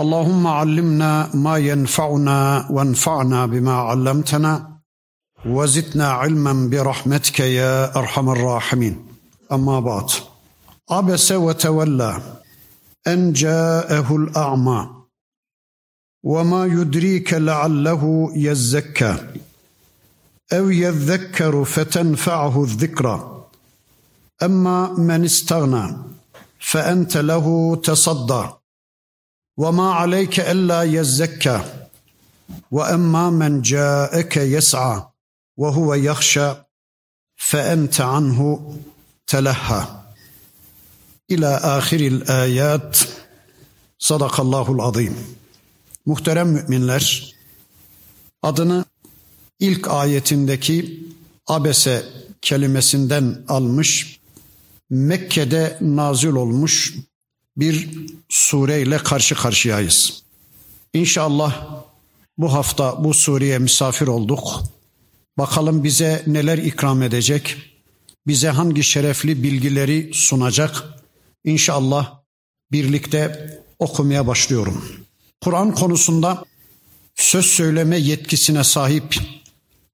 اللهم علمنا ما ينفعنا وانفعنا بما علمتنا وزدنا علما برحمتك يا أرحم الراحمين. أما بعد عبس وتولى أن جاءه الأعمى وما يدريك لعله يزكى أو يذكر فتنفعه الذكرى. أما من استغنى فأنت له تصدى. وما عليك الا يزكى واما من جاءك يسعى وهو يخشى فانت عنه تلهى الى اخر الايات صدق الله العظيم Muhterem müminler, adını ilk ayetindeki abese kelimesinden almış, Mekke'de nazil olmuş bir sureyle karşı karşıyayız. İnşallah bu hafta bu sureye misafir olduk. Bakalım bize neler ikram edecek, bize hangi şerefli bilgileri sunacak. İnşallah birlikte okumaya başlıyorum. Kur'an konusunda söz söyleme yetkisine sahip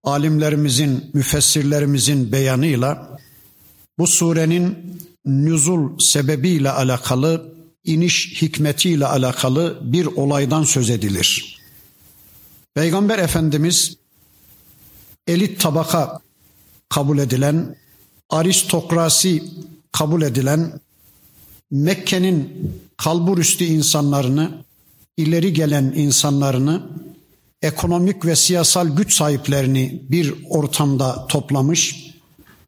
alimlerimizin, müfessirlerimizin beyanıyla bu surenin nüzul sebebiyle alakalı, iniş hikmetiyle alakalı bir olaydan söz edilir. Peygamber Efendimiz elit tabaka kabul edilen, aristokrasi kabul edilen Mekke'nin kalburüstü insanlarını, ileri gelen insanlarını, ekonomik ve siyasal güç sahiplerini bir ortamda toplamış,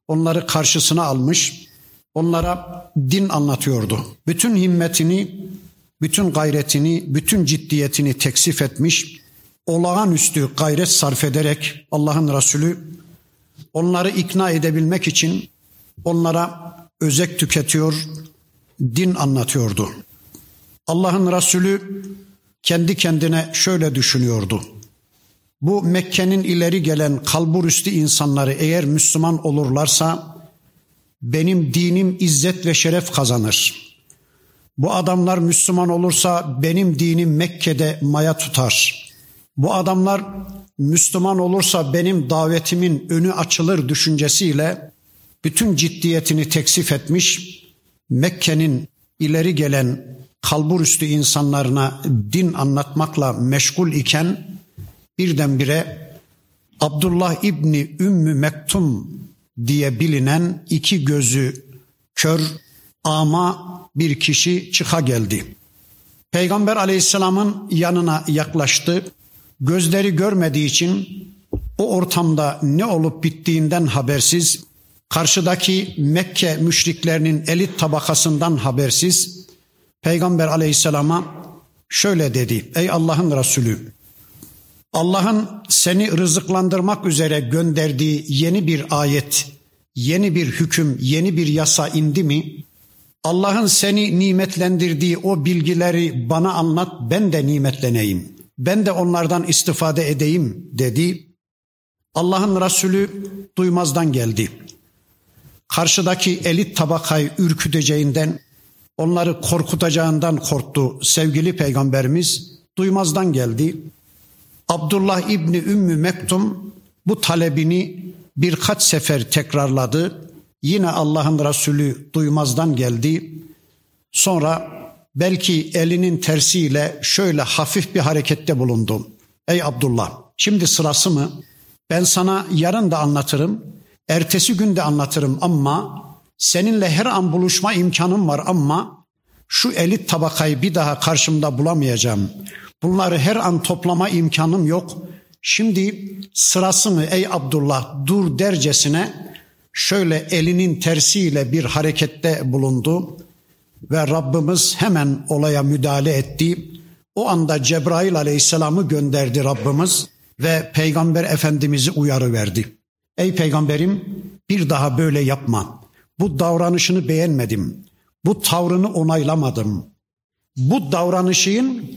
onları karşısına almış, onlara din anlatıyordu. Bütün himmetini, bütün gayretini, bütün ciddiyetini teksif etmiş, olağanüstü gayret sarf ederek Allah'ın Resulü onları ikna edebilmek için onlara özek tüketiyor, din anlatıyordu. Allah'ın Resulü kendi kendine şöyle düşünüyordu. Bu Mekke'nin ileri gelen kalburüstü insanları eğer Müslüman olurlarsa benim dinim izzet ve şeref kazanır. Bu adamlar Müslüman olursa benim dinim Mekke'de maya tutar. Bu adamlar Müslüman olursa benim davetimin önü açılır düşüncesiyle bütün ciddiyetini teksif etmiş, Mekke'nin ileri gelen kalburüstü insanlarına din anlatmakla meşgul iken birdenbire Abdullah İbni Ümmü Mektum diye bilinen iki gözü kör ama bir kişi çıka geldi. Peygamber aleyhisselamın yanına yaklaştı. Gözleri görmediği için o ortamda ne olup bittiğinden habersiz, karşıdaki Mekke müşriklerinin elit tabakasından habersiz, Peygamber aleyhisselama şöyle dedi. Ey Allah'ın Resulü, Allah'ın seni rızıklandırmak üzere gönderdiği yeni bir ayet, yeni bir hüküm, yeni bir yasa indi mi? Allah'ın seni nimetlendirdiği o bilgileri bana anlat, ben de nimetleneyim. Ben de onlardan istifade edeyim dedi. Allah'ın Resulü duymazdan geldi. Karşıdaki elit tabakayı ürküteceğinden, onları korkutacağından korktu sevgili peygamberimiz. Duymazdan geldi. Abdullah İbni Ümmü Mektum bu talebini birkaç sefer tekrarladı. Yine Allah'ın Resulü duymazdan geldi. Sonra belki elinin tersiyle şöyle hafif bir harekette bulundu. Ey Abdullah şimdi sırası mı? Ben sana yarın da anlatırım. Ertesi gün de anlatırım ama seninle her an buluşma imkanım var ama şu elit tabakayı bir daha karşımda bulamayacağım. Bunları her an toplama imkanım yok. Şimdi sırası mı ey Abdullah dur dercesine şöyle elinin tersiyle bir harekette bulundu ve Rabbimiz hemen olaya müdahale etti. O anda Cebrail aleyhisselamı gönderdi Rabbimiz. ve Peygamber Efendimiz'i uyarı verdi. Ey peygamberim bir daha böyle yapma. Bu davranışını beğenmedim. Bu tavrını onaylamadım. Bu davranışın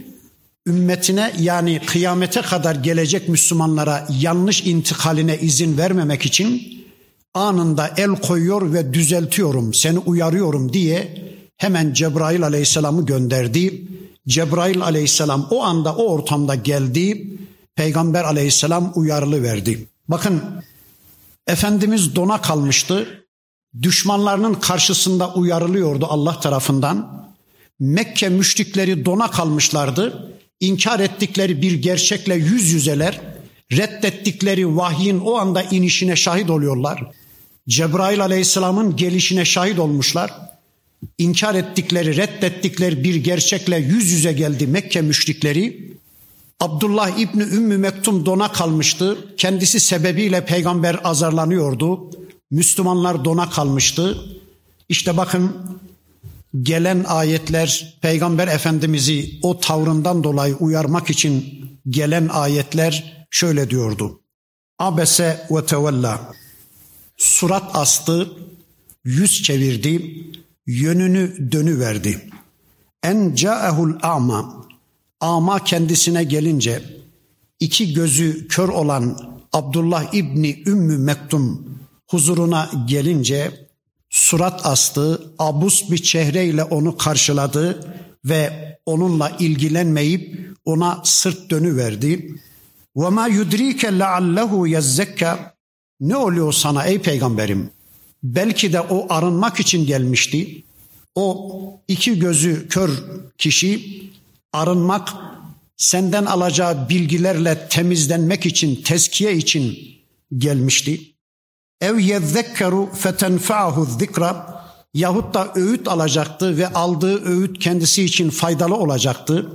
ümmetine yani kıyamete kadar gelecek Müslümanlara yanlış intikaline izin vermemek için anında el koyuyor ve düzeltiyorum, seni uyarıyorum diye hemen Cebrail aleyhisselamı gönderdi. Cebrail aleyhisselam o anda o ortamda geldi. Peygamber aleyhisselam uyarılı verdi. Bakın Efendimiz dona kalmıştı. Düşmanlarının karşısında uyarılıyordu Allah tarafından. Mekke müşrikleri dona kalmışlardı. İnkar ettikleri bir gerçekle yüz yüzeler. Reddettikleri vahyin o anda inişine şahit oluyorlar. Cebrail aleyhisselamın gelişine şahit olmuşlar. İnkar ettikleri, reddettikleri bir gerçekle yüz yüze geldi Mekke müşrikleri. Abdullah İbni Ümmü Mektum dona kalmıştı. Kendisi sebebiyle peygamber azarlanıyordu. Müslümanlar dona kalmıştı. İşte bakın gelen ayetler peygamber efendimizi o tavrından dolayı uyarmak için gelen ayetler şöyle diyordu. Abese ve tevella. Surat astı, yüz çevirdi, yönünü dönüverdi. En ca'ehul a'ma ama kendisine gelince iki gözü kör olan Abdullah İbni Ümmü Mektum huzuruna gelince surat astı, abus bir çehreyle onu karşıladı ve onunla ilgilenmeyip ona sırt dönü verdi. Ve ma yudrike leallehu yezzekka ne oluyor sana ey peygamberim? Belki de o arınmak için gelmişti. O iki gözü kör kişi arınmak, senden alacağı bilgilerle temizlenmek için, tezkiye için gelmişti. Ev yezzekkeru fetenfa'hu zikra yahut da öğüt alacaktı ve aldığı öğüt kendisi için faydalı olacaktı.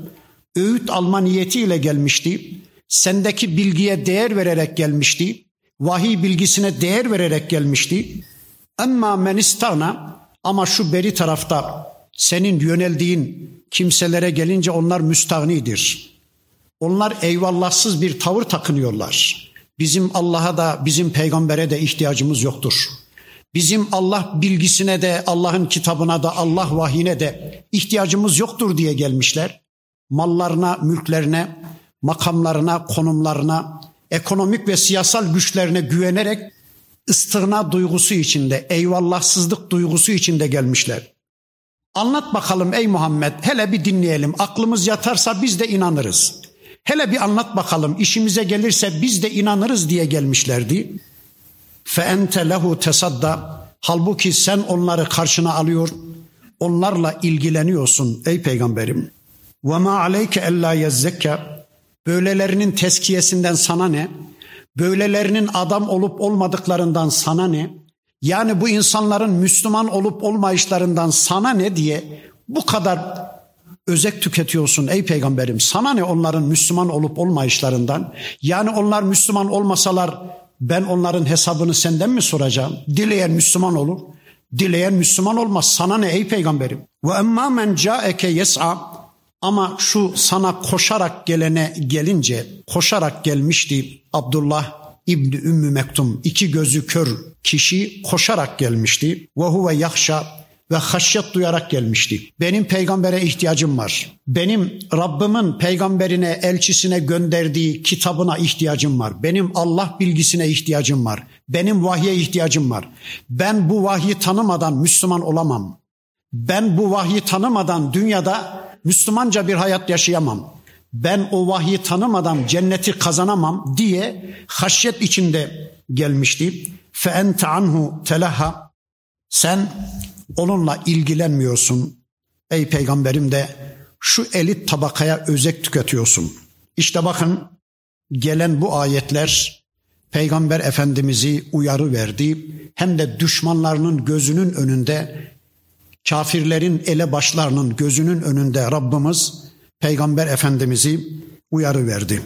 Öğüt alma niyetiyle gelmişti. Sendeki bilgiye değer vererek gelmişti. Vahiy bilgisine değer vererek gelmişti. Ama men istana ama şu beri tarafta senin yöneldiğin kimselere gelince onlar müstahnidir. Onlar eyvallahsız bir tavır takınıyorlar. Bizim Allah'a da bizim peygambere de ihtiyacımız yoktur. Bizim Allah bilgisine de Allah'ın kitabına da Allah vahyine de ihtiyacımız yoktur diye gelmişler. Mallarına, mülklerine, makamlarına, konumlarına, ekonomik ve siyasal güçlerine güvenerek ıstırna duygusu içinde, eyvallahsızlık duygusu içinde gelmişler. Anlat bakalım ey Muhammed hele bir dinleyelim. Aklımız yatarsa biz de inanırız. Hele bir anlat bakalım işimize gelirse biz de inanırız diye gelmişlerdi. Fe ente lehu tesadda. Halbuki sen onları karşına alıyor, onlarla ilgileniyorsun ey peygamberim. Ve ma aleyke ella yezzekka. Böylelerinin teskiyesinden sana ne? Böylelerinin adam olup olmadıklarından sana ne? Yani bu insanların Müslüman olup olmayışlarından sana ne diye bu kadar özek tüketiyorsun ey peygamberim. Sana ne onların Müslüman olup olmayışlarından? Yani onlar Müslüman olmasalar ben onların hesabını senden mi soracağım? Dileyen Müslüman olur. Dileyen Müslüman olmaz. Sana ne ey peygamberim? Ve emma men caeke yes'a ama şu sana koşarak gelene gelince koşarak gelmişti Abdullah İbni Ümmü Mektum iki gözü kör kişi koşarak gelmişti. Ve huve yahşa ve haşyet duyarak gelmişti. Benim peygambere ihtiyacım var. Benim Rabbimin peygamberine, elçisine gönderdiği kitabına ihtiyacım var. Benim Allah bilgisine ihtiyacım var. Benim vahye ihtiyacım var. Ben bu vahyi tanımadan Müslüman olamam. Ben bu vahyi tanımadan dünyada Müslümanca bir hayat yaşayamam ben o vahyi tanımadan cenneti kazanamam diye haşyet içinde gelmişti. Fe ente anhu telaha sen onunla ilgilenmiyorsun. Ey peygamberim de şu elit tabakaya özek tüketiyorsun. İşte bakın gelen bu ayetler Peygamber Efendimiz'i uyarı verdi. Hem de düşmanlarının gözünün önünde, kafirlerin elebaşlarının gözünün önünde Rabbimiz Peygamber Efendimiz'i uyarı verdi.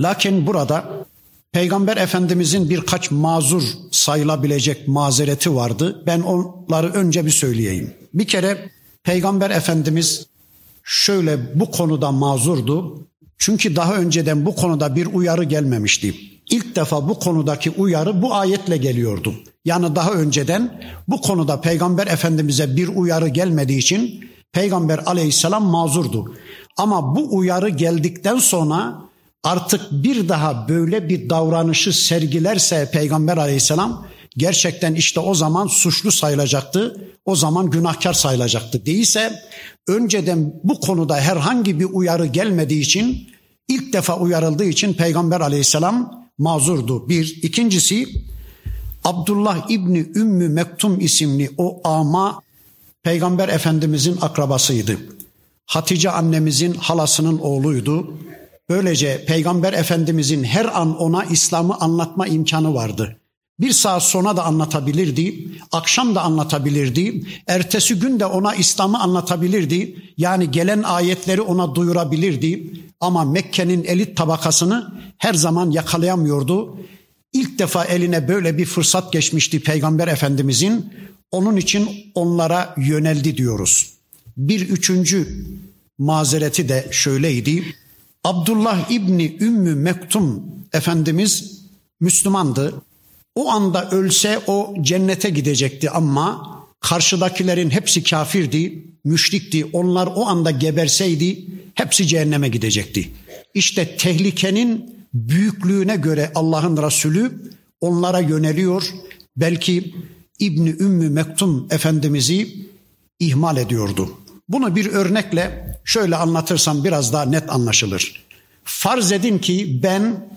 Lakin burada Peygamber Efendimizin birkaç mazur sayılabilecek mazereti vardı. Ben onları önce bir söyleyeyim. Bir kere Peygamber Efendimiz şöyle bu konuda mazurdu. Çünkü daha önceden bu konuda bir uyarı gelmemişti. İlk defa bu konudaki uyarı bu ayetle geliyordu. Yani daha önceden bu konuda Peygamber Efendimiz'e bir uyarı gelmediği için Peygamber aleyhisselam mazurdu. Ama bu uyarı geldikten sonra artık bir daha böyle bir davranışı sergilerse Peygamber aleyhisselam gerçekten işte o zaman suçlu sayılacaktı. O zaman günahkar sayılacaktı. Değilse önceden bu konuda herhangi bir uyarı gelmediği için ilk defa uyarıldığı için Peygamber aleyhisselam mazurdu. Bir. ikincisi Abdullah İbni Ümmü Mektum isimli o ama Peygamber Efendimizin akrabasıydı. Hatice annemizin halasının oğluydu. Böylece Peygamber Efendimizin her an ona İslam'ı anlatma imkanı vardı. Bir saat sonra da anlatabilirdi, akşam da anlatabilirdi, ertesi gün de ona İslam'ı anlatabilirdi. Yani gelen ayetleri ona duyurabilirdi. Ama Mekke'nin elit tabakasını her zaman yakalayamıyordu. İlk defa eline böyle bir fırsat geçmişti Peygamber Efendimizin. Onun için onlara yöneldi diyoruz. Bir üçüncü mazereti de şöyleydi. Abdullah İbni Ümmü Mektum Efendimiz Müslümandı. O anda ölse o cennete gidecekti ama karşıdakilerin hepsi kafirdi, müşrikti. Onlar o anda geberseydi hepsi cehenneme gidecekti. İşte tehlikenin büyüklüğüne göre Allah'ın Resulü onlara yöneliyor. Belki İbni Ümmü Mektum Efendimiz'i ihmal ediyordu. Bunu bir örnekle şöyle anlatırsam biraz daha net anlaşılır. Farz edin ki ben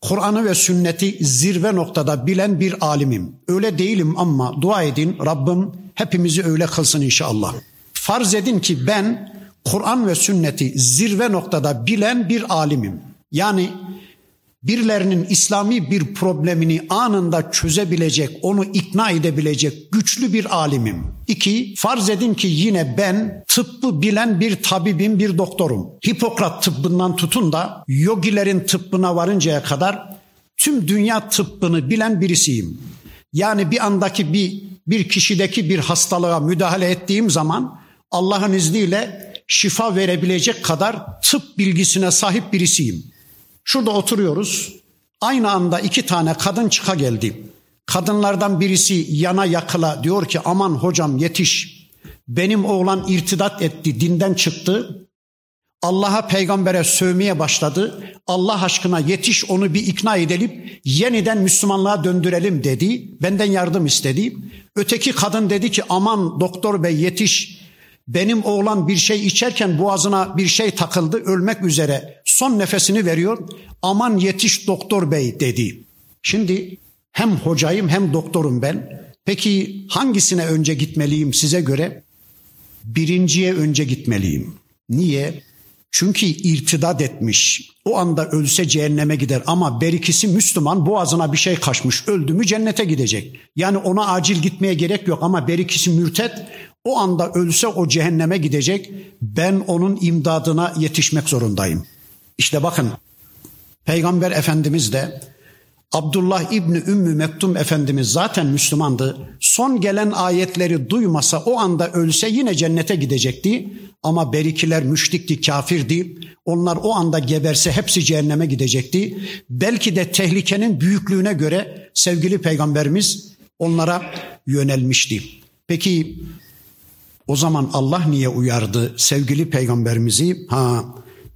Kur'an'ı ve sünneti zirve noktada bilen bir alimim. Öyle değilim ama dua edin Rabbim hepimizi öyle kılsın inşallah. Farz edin ki ben Kur'an ve sünneti zirve noktada bilen bir alimim. Yani birilerinin İslami bir problemini anında çözebilecek, onu ikna edebilecek güçlü bir alimim. İki, farz edin ki yine ben tıbbı bilen bir tabibim, bir doktorum. Hipokrat tıbbından tutun da yogilerin tıbbına varıncaya kadar tüm dünya tıbbını bilen birisiyim. Yani bir andaki bir, bir kişideki bir hastalığa müdahale ettiğim zaman Allah'ın izniyle şifa verebilecek kadar tıp bilgisine sahip birisiyim. Şurada oturuyoruz. Aynı anda iki tane kadın çıka geldi. Kadınlardan birisi yana yakıla diyor ki aman hocam yetiş. Benim oğlan irtidat etti, dinden çıktı. Allah'a peygambere sövmeye başladı. Allah aşkına yetiş onu bir ikna edelim. Yeniden Müslümanlığa döndürelim dedi. Benden yardım istedi. Öteki kadın dedi ki aman doktor bey yetiş. Benim oğlan bir şey içerken boğazına bir şey takıldı ölmek üzere. Son nefesini veriyor. Aman yetiş doktor bey dedi. Şimdi hem hocayım hem doktorum ben. Peki hangisine önce gitmeliyim size göre? Birinciye önce gitmeliyim. Niye? Çünkü irtidat etmiş. O anda ölse cehenneme gider ama berikisi Müslüman boğazına bir şey kaçmış. Öldü mü cennete gidecek. Yani ona acil gitmeye gerek yok ama berikisi mürtet o anda ölse o cehenneme gidecek. Ben onun imdadına yetişmek zorundayım. İşte bakın Peygamber Efendimiz de Abdullah İbni Ümmü Mektum Efendimiz zaten Müslümandı. Son gelen ayetleri duymasa o anda ölse yine cennete gidecekti. Ama berikiler müşrikti, kafirdi. Onlar o anda geberse hepsi cehenneme gidecekti. Belki de tehlikenin büyüklüğüne göre sevgili peygamberimiz onlara yönelmişti. Peki o zaman Allah niye uyardı sevgili peygamberimizi? Ha,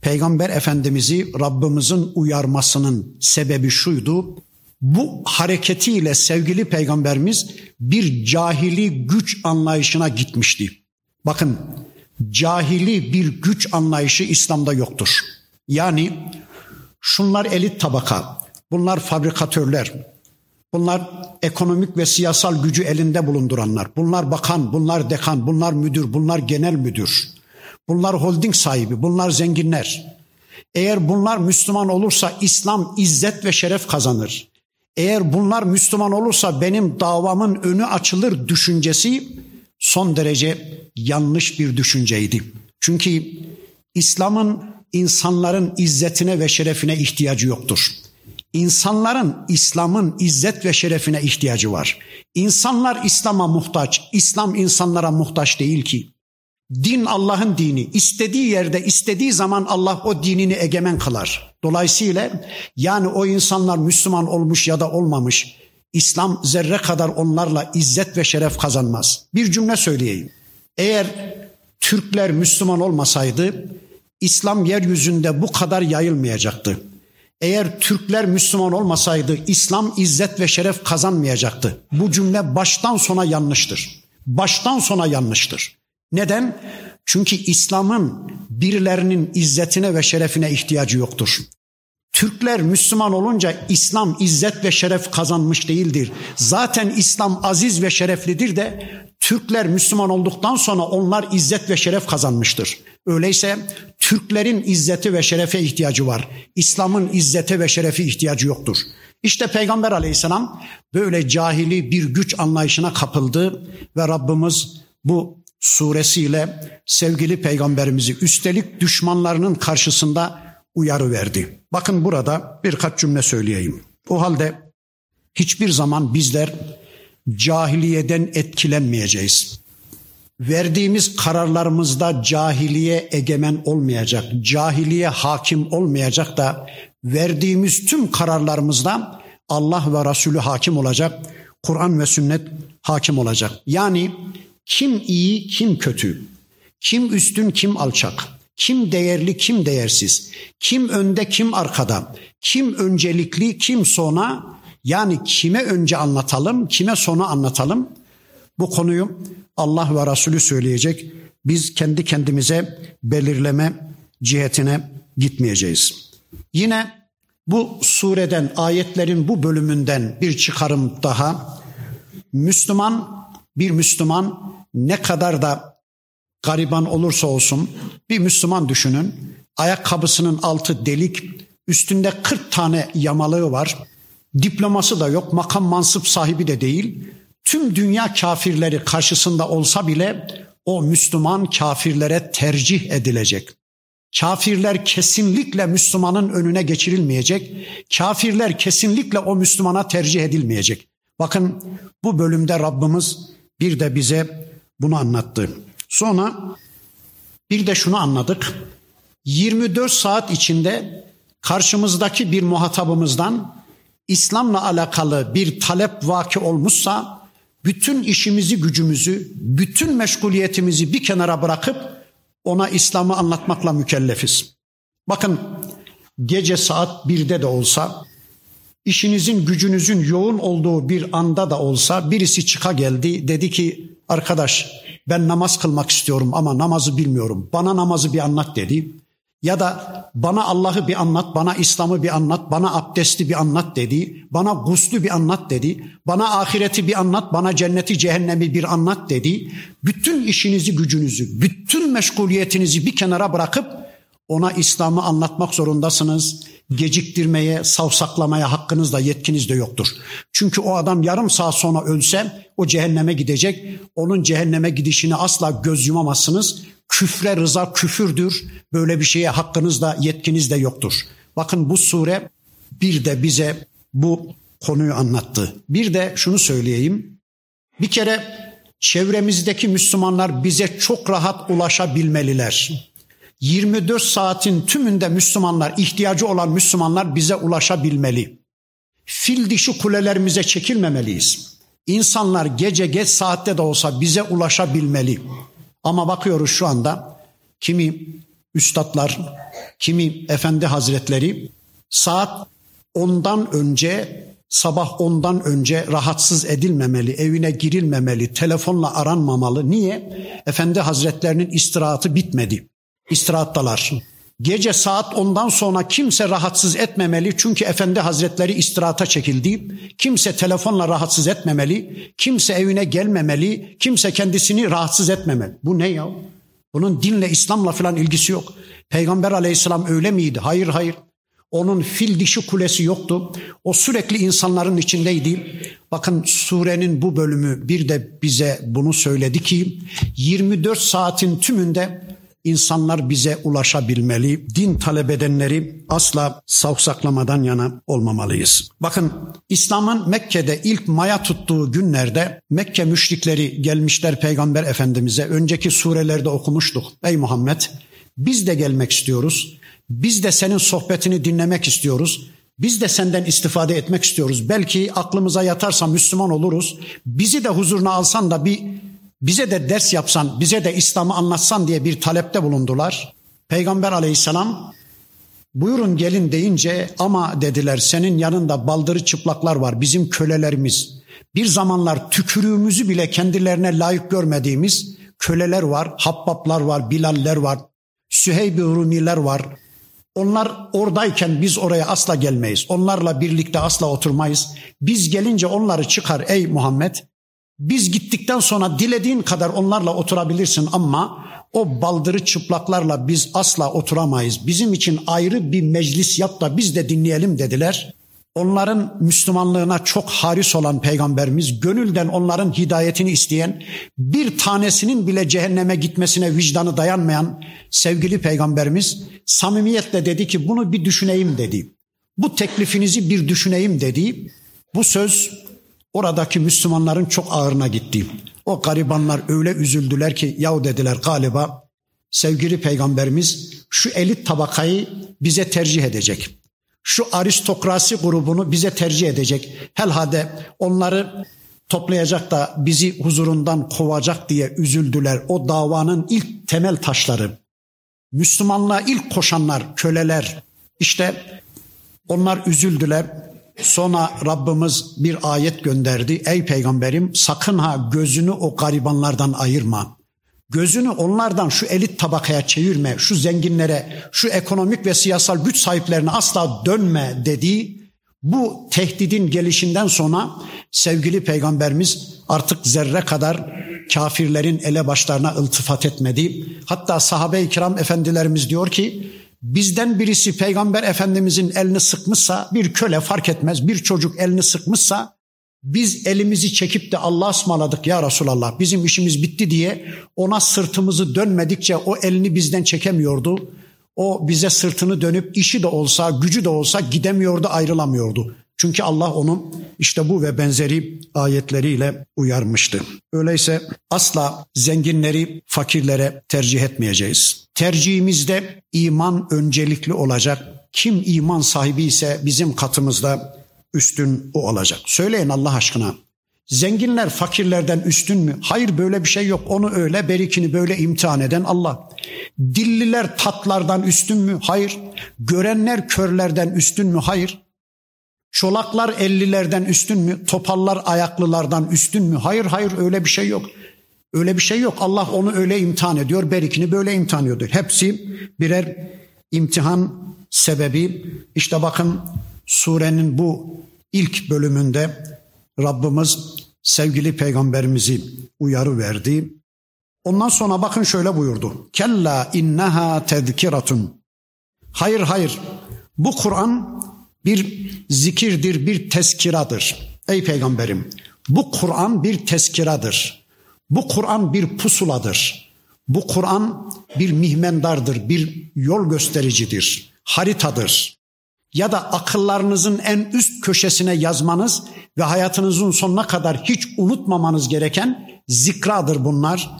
peygamber efendimizi Rabbimizin uyarmasının sebebi şuydu. Bu hareketiyle sevgili peygamberimiz bir cahili güç anlayışına gitmişti. Bakın cahili bir güç anlayışı İslam'da yoktur. Yani şunlar elit tabaka, bunlar fabrikatörler, bunlar ekonomik ve siyasal gücü elinde bulunduranlar, bunlar bakan, bunlar dekan, bunlar müdür, bunlar genel müdür, bunlar holding sahibi, bunlar zenginler. Eğer bunlar Müslüman olursa İslam izzet ve şeref kazanır. Eğer bunlar Müslüman olursa benim davamın önü açılır düşüncesi son derece yanlış bir düşünceydi. Çünkü İslam'ın insanların izzetine ve şerefine ihtiyacı yoktur. İnsanların İslam'ın izzet ve şerefine ihtiyacı var. İnsanlar İslam'a muhtaç, İslam insanlara muhtaç değil ki. Din Allah'ın dini. İstediği yerde, istediği zaman Allah o dinini egemen kılar. Dolayısıyla yani o insanlar Müslüman olmuş ya da olmamış. İslam zerre kadar onlarla izzet ve şeref kazanmaz. Bir cümle söyleyeyim. Eğer Türkler Müslüman olmasaydı İslam yeryüzünde bu kadar yayılmayacaktı. Eğer Türkler Müslüman olmasaydı İslam izzet ve şeref kazanmayacaktı. Bu cümle baştan sona yanlıştır. Baştan sona yanlıştır. Neden? Çünkü İslam'ın birilerinin izzetine ve şerefine ihtiyacı yoktur. Türkler Müslüman olunca İslam izzet ve şeref kazanmış değildir. Zaten İslam aziz ve şereflidir de Türkler Müslüman olduktan sonra onlar izzet ve şeref kazanmıştır. Öyleyse Türklerin izzeti ve şerefe ihtiyacı var. İslam'ın izzete ve şerefi ihtiyacı yoktur. İşte Peygamber aleyhisselam böyle cahili bir güç anlayışına kapıldı ve Rabbimiz bu suresiyle sevgili peygamberimizi üstelik düşmanlarının karşısında uyarı verdi. Bakın burada birkaç cümle söyleyeyim. O halde hiçbir zaman bizler cahiliyeden etkilenmeyeceğiz. Verdiğimiz kararlarımızda cahiliye egemen olmayacak, cahiliye hakim olmayacak da verdiğimiz tüm kararlarımızda Allah ve Resulü hakim olacak, Kur'an ve sünnet hakim olacak. Yani kim iyi, kim kötü, kim üstün, kim alçak, kim değerli, kim değersiz, kim önde, kim arkada, kim öncelikli, kim sona, yani kime önce anlatalım, kime sona anlatalım? Bu konuyu Allah ve Resulü söyleyecek. Biz kendi kendimize belirleme cihetine gitmeyeceğiz. Yine bu sureden, ayetlerin bu bölümünden bir çıkarım daha. Müslüman, bir Müslüman ne kadar da gariban olursa olsun bir Müslüman düşünün. Ayakkabısının altı delik, üstünde 40 tane yamalığı var. Diploması da yok, makam mansıp sahibi de değil. Tüm dünya kafirleri karşısında olsa bile o Müslüman kafirlere tercih edilecek. Kafirler kesinlikle Müslümanın önüne geçirilmeyecek. Kafirler kesinlikle o Müslümana tercih edilmeyecek. Bakın bu bölümde Rabbimiz bir de bize bunu anlattı. Sonra bir de şunu anladık. 24 saat içinde karşımızdaki bir muhatabımızdan İslam'la alakalı bir talep vaki olmuşsa bütün işimizi, gücümüzü, bütün meşguliyetimizi bir kenara bırakıp ona İslam'ı anlatmakla mükellefiz. Bakın gece saat 1'de de olsa işinizin gücünüzün yoğun olduğu bir anda da olsa birisi çıka geldi dedi ki arkadaş ben namaz kılmak istiyorum ama namazı bilmiyorum. Bana namazı bir anlat dedi. Ya da bana Allah'ı bir anlat, bana İslam'ı bir anlat, bana abdesti bir anlat dedi. Bana guslü bir anlat dedi. Bana ahireti bir anlat, bana cenneti cehennemi bir anlat dedi. Bütün işinizi gücünüzü, bütün meşguliyetinizi bir kenara bırakıp ona İslam'ı anlatmak zorundasınız. Geciktirmeye, savsaklamaya hakkınız da yetkiniz de yoktur. Çünkü o adam yarım saat sonra ölse o cehenneme gidecek. Onun cehenneme gidişini asla göz yumamazsınız. Küfre rıza küfürdür. Böyle bir şeye hakkınız da yetkiniz de yoktur. Bakın bu sure bir de bize bu konuyu anlattı. Bir de şunu söyleyeyim. Bir kere çevremizdeki Müslümanlar bize çok rahat ulaşabilmeliler. 24 saatin tümünde Müslümanlar, ihtiyacı olan Müslümanlar bize ulaşabilmeli. Fil dişi kulelerimize çekilmemeliyiz. İnsanlar gece geç saatte de olsa bize ulaşabilmeli. Ama bakıyoruz şu anda kimi üstadlar, kimi efendi hazretleri saat ondan önce sabah ondan önce rahatsız edilmemeli, evine girilmemeli, telefonla aranmamalı. Niye? Efendi hazretlerinin istirahatı bitmedi istirahattalar. Gece saat ondan sonra kimse rahatsız etmemeli çünkü Efendi Hazretleri istirahata çekildi. Kimse telefonla rahatsız etmemeli, kimse evine gelmemeli, kimse kendisini rahatsız etmemeli. Bu ne ya? Bunun dinle, İslam'la falan ilgisi yok. Peygamber aleyhisselam öyle miydi? Hayır hayır. Onun fil dişi kulesi yoktu. O sürekli insanların içindeydi. Bakın surenin bu bölümü bir de bize bunu söyledi ki 24 saatin tümünde insanlar bize ulaşabilmeli. Din talep edenleri asla savsaklamadan yana olmamalıyız. Bakın İslam'ın Mekke'de ilk maya tuttuğu günlerde Mekke müşrikleri gelmişler Peygamber Efendimiz'e. Önceki surelerde okumuştuk. Ey Muhammed biz de gelmek istiyoruz. Biz de senin sohbetini dinlemek istiyoruz. Biz de senden istifade etmek istiyoruz. Belki aklımıza yatarsa Müslüman oluruz. Bizi de huzuruna alsan da bir bize de ders yapsan, bize de İslam'ı anlatsan diye bir talepte bulundular. Peygamber aleyhisselam buyurun gelin deyince ama dediler senin yanında baldırı çıplaklar var bizim kölelerimiz. Bir zamanlar tükürüğümüzü bile kendilerine layık görmediğimiz köleler var, habbaplar var, bilaller var, süheyb Rumiler var. Onlar oradayken biz oraya asla gelmeyiz. Onlarla birlikte asla oturmayız. Biz gelince onları çıkar ey Muhammed. Biz gittikten sonra dilediğin kadar onlarla oturabilirsin ama o baldırı çıplaklarla biz asla oturamayız. Bizim için ayrı bir meclis yap da biz de dinleyelim dediler. Onların Müslümanlığına çok haris olan peygamberimiz, gönülden onların hidayetini isteyen, bir tanesinin bile cehenneme gitmesine vicdanı dayanmayan sevgili peygamberimiz samimiyetle dedi ki bunu bir düşüneyim dedi. Bu teklifinizi bir düşüneyim dedi. Bu söz oradaki Müslümanların çok ağırına gitti. O garibanlar öyle üzüldüler ki yahu dediler galiba sevgili peygamberimiz şu elit tabakayı bize tercih edecek şu aristokrasi grubunu bize tercih edecek. Helhade onları toplayacak da bizi huzurundan kovacak diye üzüldüler. O davanın ilk temel taşları. Müslümanlığa ilk koşanlar, köleler. İşte onlar üzüldüler. Sonra Rabbimiz bir ayet gönderdi. Ey peygamberim sakın ha gözünü o garibanlardan ayırma. Gözünü onlardan şu elit tabakaya çevirme, şu zenginlere, şu ekonomik ve siyasal güç sahiplerine asla dönme dediği bu tehdidin gelişinden sonra sevgili peygamberimiz artık zerre kadar kafirlerin ele başlarına iltifat etmedi. Hatta sahabe-i kiram efendilerimiz diyor ki bizden birisi peygamber efendimizin elini sıkmışsa bir köle fark etmez bir çocuk elini sıkmışsa biz elimizi çekip de Allah'a ısmarladık ya Resulallah bizim işimiz bitti diye ona sırtımızı dönmedikçe o elini bizden çekemiyordu. O bize sırtını dönüp işi de olsa gücü de olsa gidemiyordu ayrılamıyordu. Çünkü Allah onu işte bu ve benzeri ayetleriyle uyarmıştı. Öyleyse asla zenginleri fakirlere tercih etmeyeceğiz. Tercihimizde iman öncelikli olacak. Kim iman sahibi ise bizim katımızda üstün o olacak. Söyleyin Allah aşkına. Zenginler fakirlerden üstün mü? Hayır böyle bir şey yok. Onu öyle berikini böyle imtihan eden Allah. Dilliler tatlardan üstün mü? Hayır. Görenler körlerden üstün mü? Hayır. Çolaklar ellilerden üstün mü? Topallar ayaklılardan üstün mü? Hayır hayır öyle bir şey yok. Öyle bir şey yok. Allah onu öyle imtihan ediyor. Berikini böyle imtihan ediyor. Hepsi birer imtihan sebebi. İşte bakın surenin bu ilk bölümünde Rabbimiz sevgili peygamberimizi uyarı verdi. Ondan sonra bakın şöyle buyurdu. Kella inneha tezkiratun. Hayır hayır. Bu Kur'an bir zikirdir, bir tezkiradır. Ey peygamberim, bu Kur'an bir tezkiradır. Bu Kur'an bir pusuladır. Bu Kur'an bir mihmendardır, bir yol göstericidir, haritadır ya da akıllarınızın en üst köşesine yazmanız ve hayatınızın sonuna kadar hiç unutmamanız gereken zikradır bunlar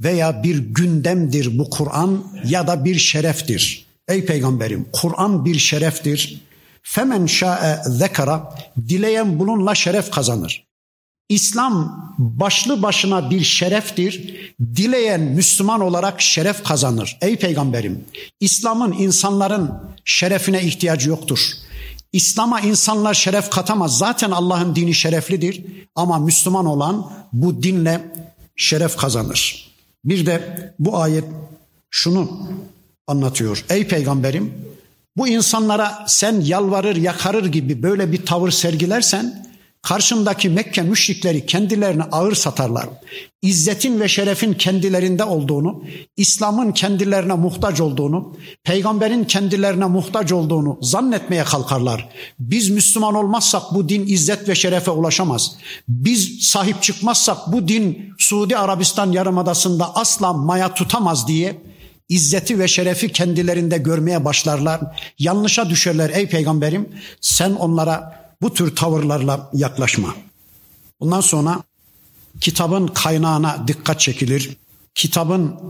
veya bir gündemdir bu Kur'an ya da bir şereftir. Ey peygamberim Kur'an bir şereftir. Femen şa'e zekara dileyen bununla şeref kazanır. İslam başlı başına bir şereftir. Dileyen Müslüman olarak şeref kazanır. Ey peygamberim, İslam'ın insanların şerefine ihtiyacı yoktur. İslam'a insanlar şeref katamaz. Zaten Allah'ın dini şereflidir ama Müslüman olan bu dinle şeref kazanır. Bir de bu ayet şunu anlatıyor. Ey peygamberim, bu insanlara sen yalvarır yakarır gibi böyle bir tavır sergilersen Karşındaki Mekke müşrikleri kendilerini ağır satarlar. İzzetin ve şerefin kendilerinde olduğunu, İslam'ın kendilerine muhtaç olduğunu, peygamberin kendilerine muhtaç olduğunu zannetmeye kalkarlar. Biz Müslüman olmazsak bu din izzet ve şerefe ulaşamaz. Biz sahip çıkmazsak bu din Suudi Arabistan yarımadasında asla maya tutamaz diye izzeti ve şerefi kendilerinde görmeye başlarlar. Yanlışa düşerler ey peygamberim. Sen onlara bu tür tavırlarla yaklaşma. Bundan sonra kitabın kaynağına dikkat çekilir. Kitabın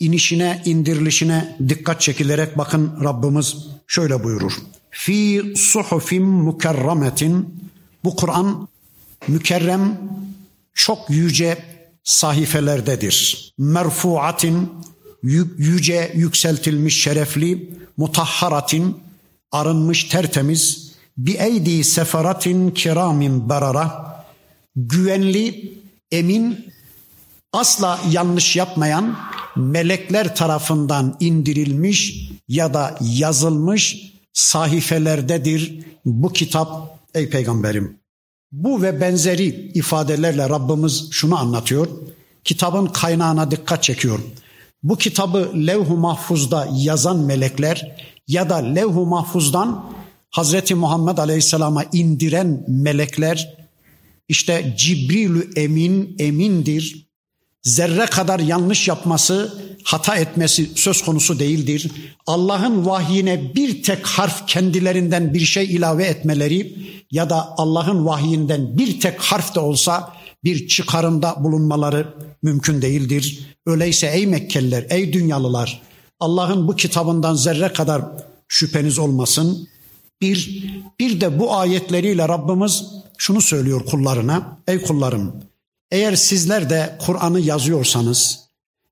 inişine, indirilişine dikkat çekilerek bakın Rabbimiz şöyle buyurur. Fi suhufin mukerrametin bu Kur'an mükerrem çok yüce sahifelerdedir. Merfuatin yüce yükseltilmiş şerefli mutahharatin arınmış tertemiz bi eydi sefaratin kiramin barara güvenli emin asla yanlış yapmayan melekler tarafından indirilmiş ya da yazılmış sahifelerdedir bu kitap ey peygamberim. Bu ve benzeri ifadelerle Rabbimiz şunu anlatıyor. Kitabın kaynağına dikkat çekiyor. Bu kitabı levh-u mahfuzda yazan melekler ya da levh-u mahfuzdan Hazreti Muhammed Aleyhisselam'a indiren melekler işte Cibrilü Emin emindir. Zerre kadar yanlış yapması, hata etmesi söz konusu değildir. Allah'ın vahyine bir tek harf kendilerinden bir şey ilave etmeleri ya da Allah'ın vahyinden bir tek harf de olsa bir çıkarımda bulunmaları mümkün değildir. Öyleyse ey Mekkeliler, ey dünyalılar Allah'ın bu kitabından zerre kadar şüpheniz olmasın. Bir, bir de bu ayetleriyle Rabbimiz şunu söylüyor kullarına. Ey kullarım eğer sizler de Kur'an'ı yazıyorsanız,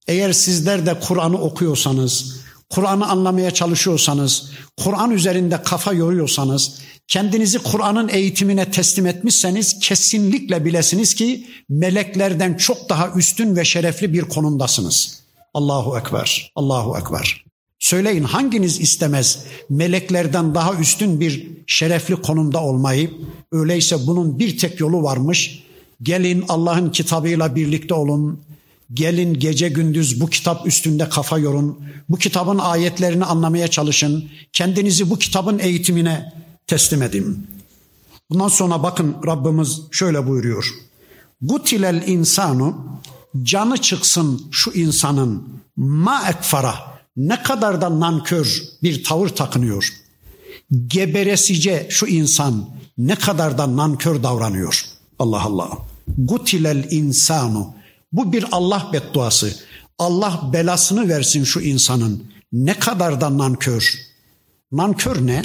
eğer sizler de Kur'an'ı okuyorsanız, Kur'an'ı anlamaya çalışıyorsanız, Kur'an üzerinde kafa yoruyorsanız, kendinizi Kur'an'ın eğitimine teslim etmişseniz kesinlikle bilesiniz ki meleklerden çok daha üstün ve şerefli bir konumdasınız. Allahu Ekber, Allahu Ekber. Söyleyin hanginiz istemez meleklerden daha üstün bir şerefli konumda olmayı? Öyleyse bunun bir tek yolu varmış. Gelin Allah'ın kitabıyla birlikte olun. Gelin gece gündüz bu kitap üstünde kafa yorun. Bu kitabın ayetlerini anlamaya çalışın. Kendinizi bu kitabın eğitimine teslim edin. Bundan sonra bakın Rabbimiz şöyle buyuruyor. Gutilel insanu canı çıksın şu insanın ma ekfara ne kadar da nankör bir tavır takınıyor. Geberesice şu insan ne kadar da nankör davranıyor. Allah Allah. Gutilel insanu. Bu bir Allah bedduası. Allah belasını versin şu insanın. Ne kadar da nankör. Nankör ne?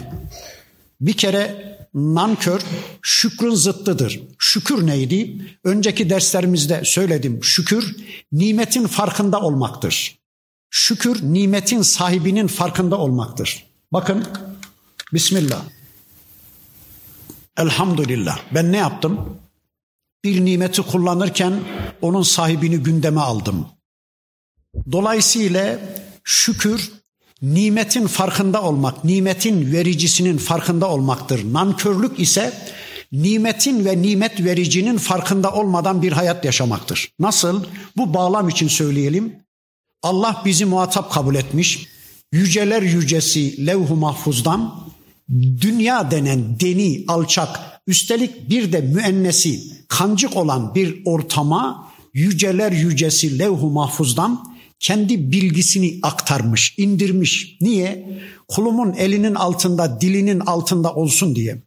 Bir kere nankör şükrün zıttıdır. Şükür neydi? Önceki derslerimizde söyledim. Şükür nimetin farkında olmaktır. Şükür nimetin sahibinin farkında olmaktır. Bakın Bismillah. Elhamdülillah. Ben ne yaptım? Bir nimeti kullanırken onun sahibini gündeme aldım. Dolayısıyla şükür nimetin farkında olmak, nimetin vericisinin farkında olmaktır. Nankörlük ise nimetin ve nimet vericinin farkında olmadan bir hayat yaşamaktır. Nasıl? Bu bağlam için söyleyelim. Allah bizi muhatap kabul etmiş. Yüceler yücesi levh-u mahfuzdan dünya denen deni, alçak, üstelik bir de müennesi, kancık olan bir ortama yüceler yücesi levh-u mahfuzdan kendi bilgisini aktarmış, indirmiş. Niye? Kulumun elinin altında, dilinin altında olsun diye.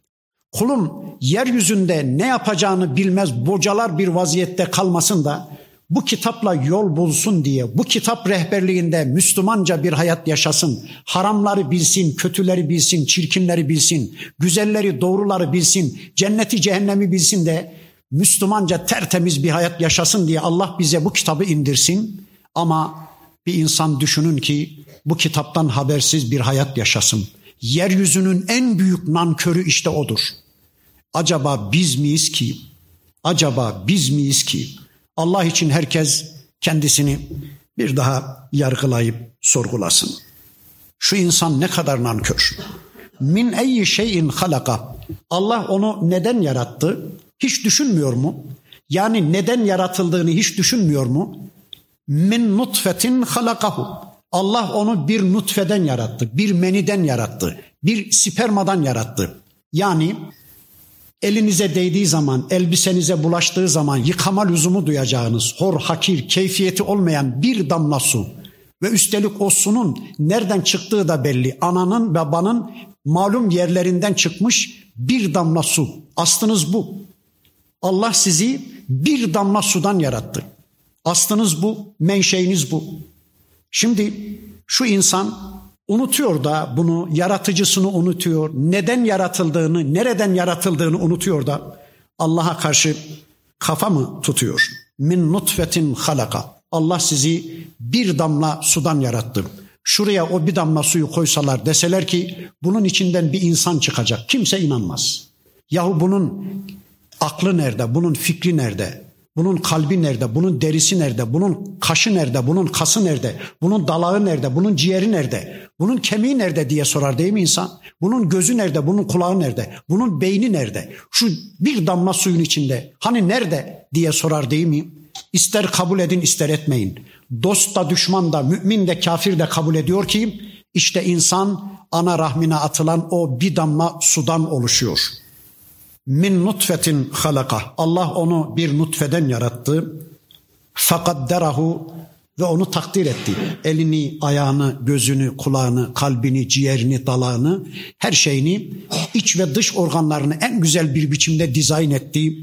Kulum yeryüzünde ne yapacağını bilmez bocalar bir vaziyette kalmasın da bu kitapla yol bulsun diye, bu kitap rehberliğinde Müslümanca bir hayat yaşasın. Haramları bilsin, kötüleri bilsin, çirkinleri bilsin, güzelleri, doğruları bilsin, cenneti, cehennemi bilsin de Müslümanca tertemiz bir hayat yaşasın diye Allah bize bu kitabı indirsin. Ama bir insan düşünün ki bu kitaptan habersiz bir hayat yaşasın. Yeryüzünün en büyük nankörü işte odur. Acaba biz miyiz ki? Acaba biz miyiz ki? Allah için herkes kendisini bir daha yargılayıp sorgulasın. Şu insan ne kadar nankör. Min eyyi şeyin halaka. Allah onu neden yarattı? Hiç düşünmüyor mu? Yani neden yaratıldığını hiç düşünmüyor mu? Min nutfetin halakahu. Allah onu bir nutfeden yarattı, bir meniden yarattı, bir spermadan yarattı. Yani elinize değdiği zaman, elbisenize bulaştığı zaman yıkama lüzumu duyacağınız hor, hakir, keyfiyeti olmayan bir damla su Ve üstelik o sunun nereden çıktığı da belli. Ananın babanın malum yerlerinden çıkmış bir damla su. Aslınız bu. Allah sizi bir damla sudan yarattı. Aslınız bu, menşeiniz bu. Şimdi şu insan unutuyor da bunu, yaratıcısını unutuyor. Neden yaratıldığını, nereden yaratıldığını unutuyor da Allah'a karşı kafa mı tutuyor? Min nutfetin halaka. Allah sizi bir damla sudan yarattı. Şuraya o bir damla suyu koysalar deseler ki bunun içinden bir insan çıkacak. Kimse inanmaz. Yahu bunun aklı nerede? Bunun fikri nerede? Bunun kalbi nerede? Bunun derisi nerede? Bunun kaşı nerede? Bunun kası nerede? Bunun dalağı nerede? Bunun ciğeri nerede? Bunun kemiği nerede diye sorar değil mi insan? Bunun gözü nerede? Bunun kulağı nerede? Bunun beyni nerede? Şu bir damla suyun içinde hani nerede diye sorar değil mi? İster kabul edin ister etmeyin. Dost da düşman da mümin de kafir de kabul ediyor ki işte insan ana rahmine atılan o bir damla sudan oluşuyor. Min nutfetin halaka. Allah onu bir nutfeden yarattı. Fakat derahu ve onu takdir etti. Elini, ayağını, gözünü, kulağını, kalbini, ciğerini, dalağını, her şeyini, iç ve dış organlarını en güzel bir biçimde dizayn etti.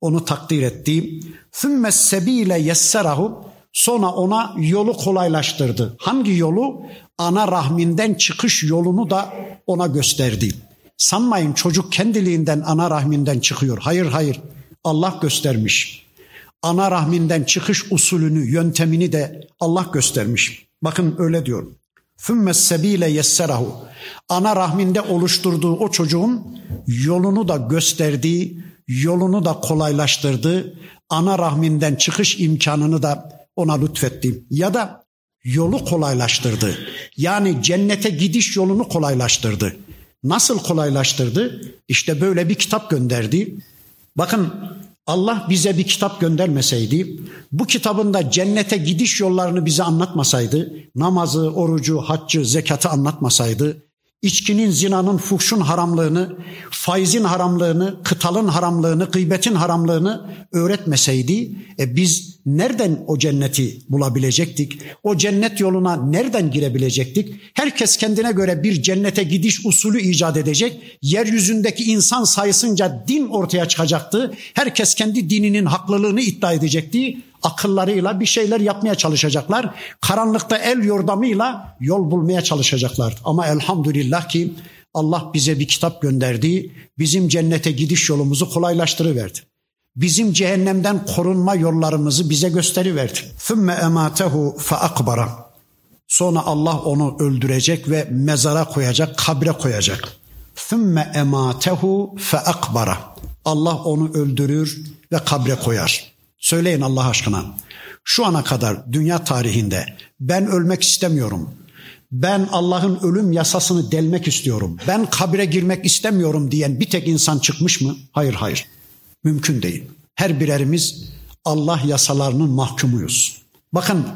Onu takdir etti. ثُمَّ sebile yesserahu Sonra ona yolu kolaylaştırdı. Hangi yolu? Ana rahminden çıkış yolunu da ona gösterdi. Sanmayın çocuk kendiliğinden ana rahminden çıkıyor. Hayır hayır Allah göstermiş. Ana rahminden çıkış usulünü, yöntemini de Allah göstermiş. Bakın öyle diyor. ثُمَّ sebile yesserahu. Ana rahminde oluşturduğu o çocuğun yolunu da gösterdiği, yolunu da kolaylaştırdı. Ana rahminden çıkış imkanını da ona lütfetti. Ya da yolu kolaylaştırdı. Yani cennete gidiş yolunu kolaylaştırdı. Nasıl kolaylaştırdı? İşte böyle bir kitap gönderdi. Bakın Allah bize bir kitap göndermeseydi, bu kitabında cennete gidiş yollarını bize anlatmasaydı, namazı, orucu, haccı, zekatı anlatmasaydı, içkinin, zinanın, fuhşun haramlığını, faizin haramlığını, kıtalın haramlığını, gıybetin haramlığını öğretmeseydi e biz nereden o cenneti bulabilecektik? O cennet yoluna nereden girebilecektik? Herkes kendine göre bir cennete gidiş usulü icat edecek. Yeryüzündeki insan sayısınca din ortaya çıkacaktı. Herkes kendi dininin haklılığını iddia edecekti akıllarıyla bir şeyler yapmaya çalışacaklar. Karanlıkta el yordamıyla yol bulmaya çalışacaklar. Ama elhamdülillah ki Allah bize bir kitap gönderdi. Bizim cennete gidiş yolumuzu kolaylaştırıverdi. Bizim cehennemden korunma yollarımızı bize gösteriverdi. ثُمَّ اَمَاتَهُ فَاَقْبَرَ Sonra Allah onu öldürecek ve mezara koyacak, kabre koyacak. ثُمَّ اَمَاتَهُ فَاَقْبَرَ Allah onu öldürür ve kabre koyar. Söyleyin Allah aşkına. Şu ana kadar dünya tarihinde ben ölmek istemiyorum. Ben Allah'ın ölüm yasasını delmek istiyorum. Ben kabire girmek istemiyorum diyen bir tek insan çıkmış mı? Hayır hayır. Mümkün değil. Her birerimiz Allah yasalarının mahkumuyuz. Bakın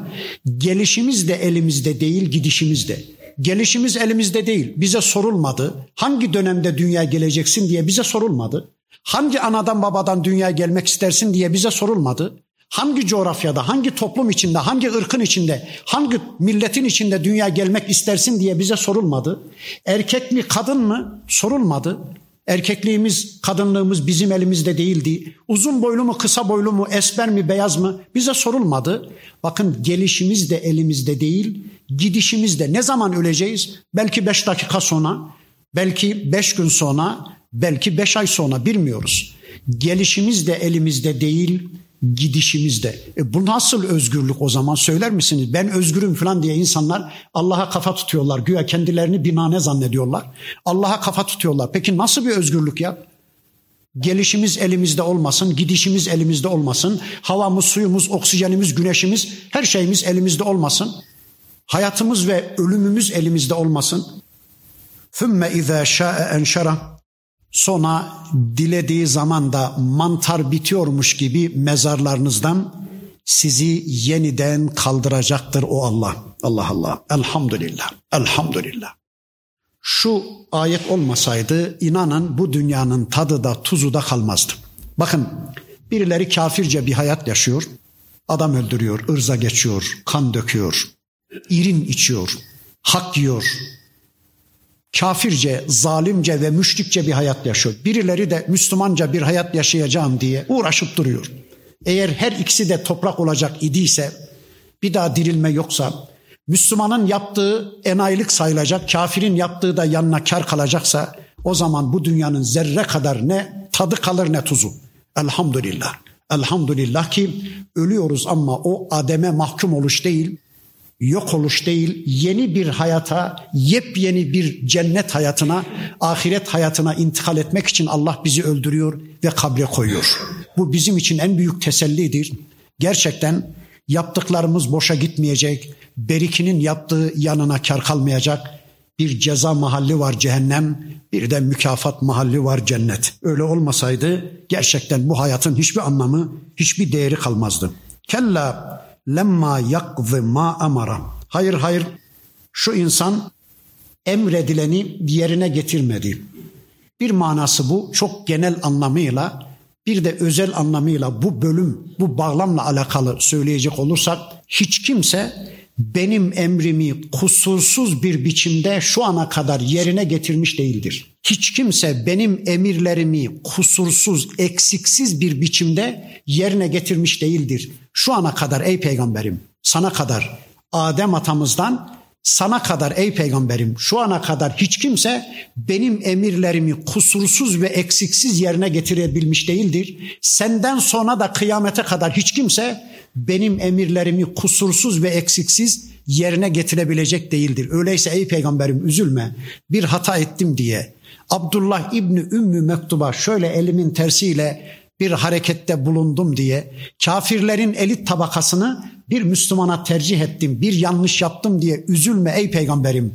gelişimiz de elimizde değil, gidişimiz de. Gelişimiz elimizde değil. Bize sorulmadı. Hangi dönemde dünya geleceksin diye bize sorulmadı. Hangi anadan babadan dünyaya gelmek istersin diye bize sorulmadı. Hangi coğrafyada, hangi toplum içinde, hangi ırkın içinde, hangi milletin içinde dünya gelmek istersin diye bize sorulmadı. Erkek mi, kadın mı sorulmadı. Erkekliğimiz, kadınlığımız bizim elimizde değildi. Uzun boylu mu, kısa boylu mu, esmer mi, beyaz mı bize sorulmadı. Bakın gelişimiz de elimizde değil, gidişimiz de. Ne zaman öleceğiz? Belki beş dakika sonra, belki beş gün sonra, Belki beş ay sonra bilmiyoruz. Gelişimiz de elimizde değil, gidişimiz de. E bu nasıl özgürlük o zaman söyler misiniz? Ben özgürüm falan diye insanlar Allah'a kafa tutuyorlar. Güya kendilerini binane zannediyorlar. Allah'a kafa tutuyorlar. Peki nasıl bir özgürlük ya? Gelişimiz elimizde olmasın, gidişimiz elimizde olmasın, havamız, suyumuz, oksijenimiz, güneşimiz, her şeyimiz elimizde olmasın. Hayatımız ve ölümümüz elimizde olmasın. ثُمَّ اِذَا شَاءَ اَنْشَرَهُ Sonra dilediği zaman da mantar bitiyormuş gibi mezarlarınızdan sizi yeniden kaldıracaktır o Allah. Allah Allah. Elhamdülillah. Elhamdülillah. Şu ayet olmasaydı inanın bu dünyanın tadı da tuzu da kalmazdı. Bakın birileri kafirce bir hayat yaşıyor. Adam öldürüyor, ırza geçiyor, kan döküyor. irin içiyor, hak yiyor, kafirce, zalimce ve müşrikçe bir hayat yaşıyor. Birileri de Müslümanca bir hayat yaşayacağım diye uğraşıp duruyor. Eğer her ikisi de toprak olacak idiyse, bir daha dirilme yoksa, Müslümanın yaptığı enayilik sayılacak, kafirin yaptığı da yanına kar kalacaksa, o zaman bu dünyanın zerre kadar ne tadı kalır ne tuzu. Elhamdülillah. Elhamdülillah ki ölüyoruz ama o ademe mahkum oluş değil, yok oluş değil, yeni bir hayata, yepyeni bir cennet hayatına, ahiret hayatına intikal etmek için Allah bizi öldürüyor ve kabre koyuyor. Bu bizim için en büyük tesellidir. Gerçekten yaptıklarımız boşa gitmeyecek. Berikinin yaptığı yanına kar kalmayacak. Bir ceza mahalli var cehennem, bir de mükafat mahalli var cennet. Öyle olmasaydı gerçekten bu hayatın hiçbir anlamı, hiçbir değeri kalmazdı. Kella lemma yakzı ma amara. Hayır hayır şu insan emredileni yerine getirmedi. Bir manası bu çok genel anlamıyla bir de özel anlamıyla bu bölüm bu bağlamla alakalı söyleyecek olursak hiç kimse benim emrimi kusursuz bir biçimde şu ana kadar yerine getirmiş değildir. Hiç kimse benim emirlerimi kusursuz, eksiksiz bir biçimde yerine getirmiş değildir. Şu ana kadar ey peygamberim, sana kadar Adem atamızdan sana kadar ey peygamberim şu ana kadar hiç kimse benim emirlerimi kusursuz ve eksiksiz yerine getirebilmiş değildir. Senden sonra da kıyamete kadar hiç kimse benim emirlerimi kusursuz ve eksiksiz yerine getirebilecek değildir. Öyleyse ey peygamberim üzülme bir hata ettim diye Abdullah İbni Ümmü Mektub'a şöyle elimin tersiyle bir harekette bulundum diye kafirlerin elit tabakasını bir Müslümana tercih ettim, bir yanlış yaptım diye üzülme ey peygamberim.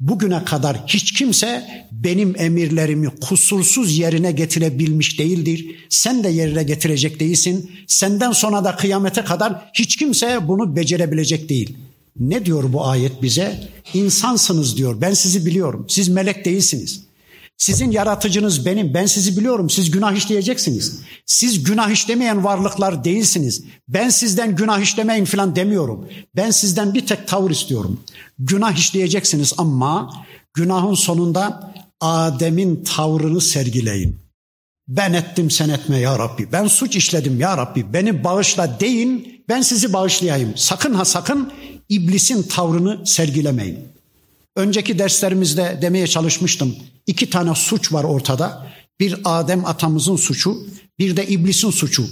Bugüne kadar hiç kimse benim emirlerimi kusursuz yerine getirebilmiş değildir. Sen de yerine getirecek değilsin. Senden sonra da kıyamete kadar hiç kimse bunu becerebilecek değil. Ne diyor bu ayet bize? İnsansınız diyor. Ben sizi biliyorum. Siz melek değilsiniz. Sizin yaratıcınız benim. Ben sizi biliyorum. Siz günah işleyeceksiniz. Siz günah işlemeyen varlıklar değilsiniz. Ben sizden günah işlemeyin falan demiyorum. Ben sizden bir tek tavır istiyorum. Günah işleyeceksiniz ama günahın sonunda Adem'in tavrını sergileyin. Ben ettim sen etme ya Rabbi. Ben suç işledim ya Rabbi. Beni bağışla deyin. Ben sizi bağışlayayım. Sakın ha sakın iblisin tavrını sergilemeyin. Önceki derslerimizde demeye çalışmıştım. İki tane suç var ortada. Bir Adem atamızın suçu, bir de iblisin suçu.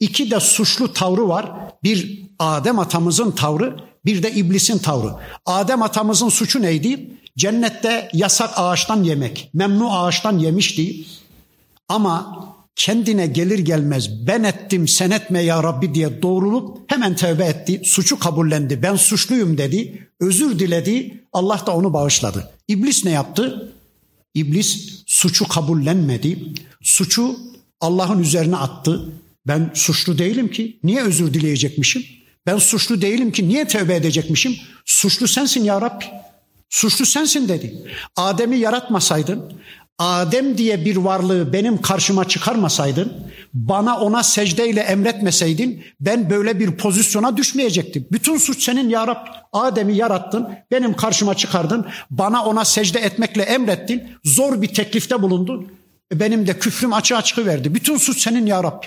İki de suçlu tavrı var. Bir Adem atamızın tavrı, bir de iblisin tavrı. Adem atamızın suçu neydi? Cennette yasak ağaçtan yemek. Memnu ağaçtan yemişti. Ama kendine gelir gelmez ben ettim sen etme ya Rabbi diye doğrulup hemen tövbe etti. Suçu kabullendi. Ben suçluyum dedi. Özür diledi. Allah da onu bağışladı. İblis ne yaptı? İblis suçu kabullenmedi. Suçu Allah'ın üzerine attı. Ben suçlu değilim ki. Niye özür dileyecekmişim? Ben suçlu değilim ki. Niye tövbe edecekmişim? Suçlu sensin ya Rabbi. Suçlu sensin dedi. Adem'i yaratmasaydın, Adem diye bir varlığı benim karşıma çıkarmasaydın, bana ona secdeyle emretmeseydin ben böyle bir pozisyona düşmeyecektim. Bütün suç senin ya Rab. Adem'i yarattın, benim karşıma çıkardın, bana ona secde etmekle emrettin, zor bir teklifte bulundun. E, benim de küfrüm açığa çıkıverdi. Bütün suç senin ya Rab.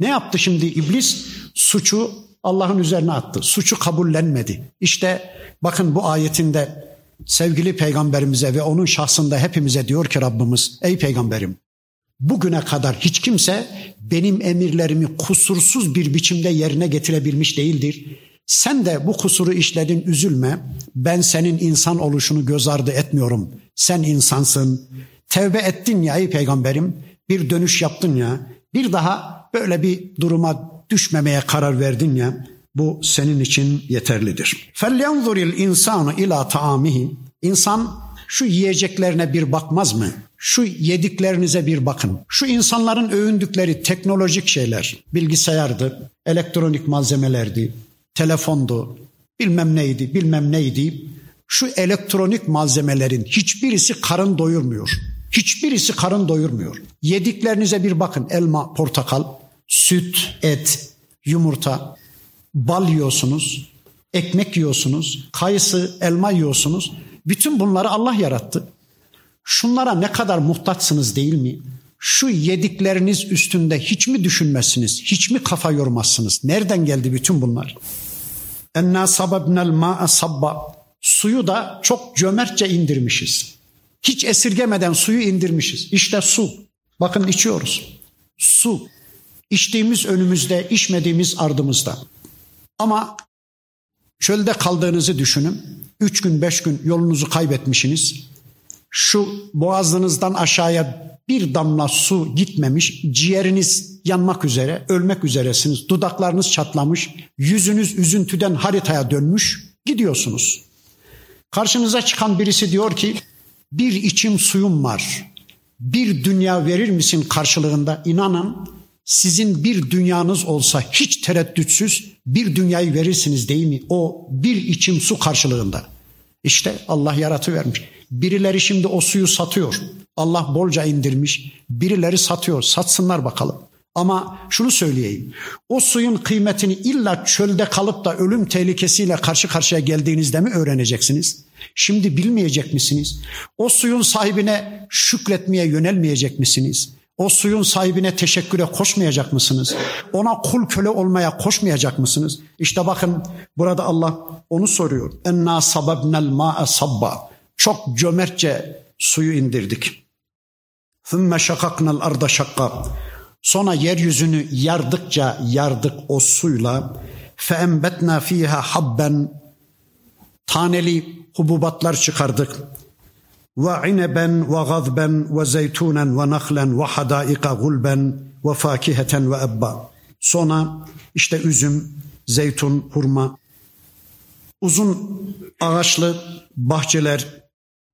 Ne yaptı şimdi iblis? Suçu Allah'ın üzerine attı. Suçu kabullenmedi. İşte bakın bu ayetinde sevgili peygamberimize ve onun şahsında hepimize diyor ki Rabbimiz ey peygamberim bugüne kadar hiç kimse benim emirlerimi kusursuz bir biçimde yerine getirebilmiş değildir. Sen de bu kusuru işledin üzülme. Ben senin insan oluşunu göz ardı etmiyorum. Sen insansın. Tevbe ettin ya ey peygamberim. Bir dönüş yaptın ya. Bir daha böyle bir duruma düşmemeye karar verdin ya. Bu senin için yeterlidir. فَلْيَنْظُرِ الْاِنْسَانُ ila taamihi. İnsan şu yiyeceklerine bir bakmaz mı? Şu yediklerinize bir bakın. Şu insanların övündükleri teknolojik şeyler, bilgisayardı, elektronik malzemelerdi, telefondu, bilmem neydi, bilmem neydi. Şu elektronik malzemelerin hiçbirisi karın doyurmuyor. Hiçbirisi karın doyurmuyor. Yediklerinize bir bakın. Elma, portakal, süt, et, yumurta bal yiyorsunuz, ekmek yiyorsunuz, kayısı, elma yiyorsunuz. Bütün bunları Allah yarattı. Şunlara ne kadar muhtaçsınız değil mi? Şu yedikleriniz üstünde hiç mi düşünmezsiniz? Hiç mi kafa yormazsınız? Nereden geldi bütün bunlar? Enna sababnel ma'a sabba. Suyu da çok cömertçe indirmişiz. Hiç esirgemeden suyu indirmişiz. İşte su. Bakın içiyoruz. Su. İçtiğimiz önümüzde, içmediğimiz ardımızda. Ama çölde kaldığınızı düşünün. Üç gün, beş gün yolunuzu kaybetmişsiniz. Şu boğazınızdan aşağıya bir damla su gitmemiş, ciğeriniz yanmak üzere, ölmek üzeresiniz. Dudaklarınız çatlamış, yüzünüz üzüntüden haritaya dönmüş, gidiyorsunuz. Karşınıza çıkan birisi diyor ki, bir içim suyum var. Bir dünya verir misin karşılığında? İnanın sizin bir dünyanız olsa hiç tereddütsüz bir dünyayı verirsiniz değil mi? O bir içim su karşılığında. İşte Allah yaratıvermiş. Birileri şimdi o suyu satıyor. Allah bolca indirmiş. Birileri satıyor. Satsınlar bakalım. Ama şunu söyleyeyim. O suyun kıymetini illa çölde kalıp da ölüm tehlikesiyle karşı karşıya geldiğinizde mi öğreneceksiniz? Şimdi bilmeyecek misiniz? O suyun sahibine şükretmeye yönelmeyecek misiniz? O suyun sahibine teşekküre koşmayacak mısınız? Ona kul köle olmaya koşmayacak mısınız? İşte bakın burada Allah onu soruyor. Enna sababnel ma'a sabba. Çok cömertçe suyu indirdik. Thumma şakaknal arda şakka. Sonra yeryüzünü yardıkça yardık o suyla. Feembetna fiha habben. Taneli hububatlar çıkardık. Nahlen ve hadaika gulben ve fakiheten ve ebba. Sonra işte üzüm, zeytun, hurma, uzun ağaçlı bahçeler,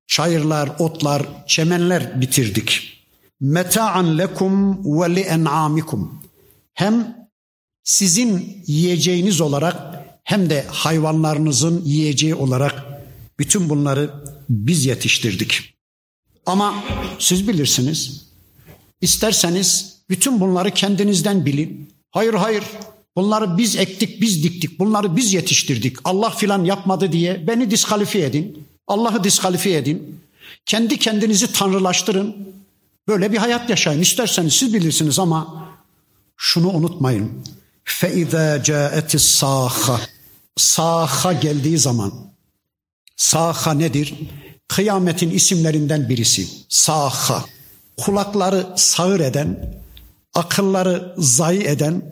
çayırlar, otlar, çemenler bitirdik. Meta'an lekum ve li en'amikum. Hem sizin yiyeceğiniz olarak hem de hayvanlarınızın yiyeceği olarak bütün bunları biz yetiştirdik. Ama siz bilirsiniz. İsterseniz bütün bunları kendinizden bilin. Hayır hayır bunları biz ektik biz diktik bunları biz yetiştirdik. Allah filan yapmadı diye beni diskalifiye edin. Allah'ı diskalifiye edin. Kendi kendinizi tanrılaştırın. Böyle bir hayat yaşayın. İsterseniz siz bilirsiniz ama şunu unutmayın. فَاِذَا جَاءَتِ السَّاخَ Saha geldiği zaman Saha nedir? Kıyametin isimlerinden birisi. Saha. Kulakları sağır eden, akılları zayi eden,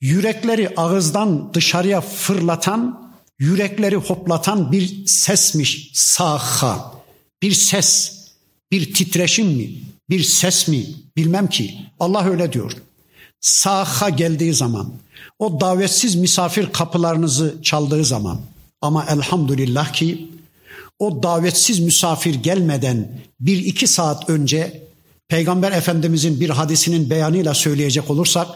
yürekleri ağızdan dışarıya fırlatan, yürekleri hoplatan bir sesmiş. Saha. Bir ses, bir titreşim mi, bir ses mi bilmem ki. Allah öyle diyor. Saha geldiği zaman, o davetsiz misafir kapılarınızı çaldığı zaman ama elhamdülillah ki o davetsiz misafir gelmeden bir iki saat önce Peygamber Efendimizin bir hadisinin beyanıyla söyleyecek olursak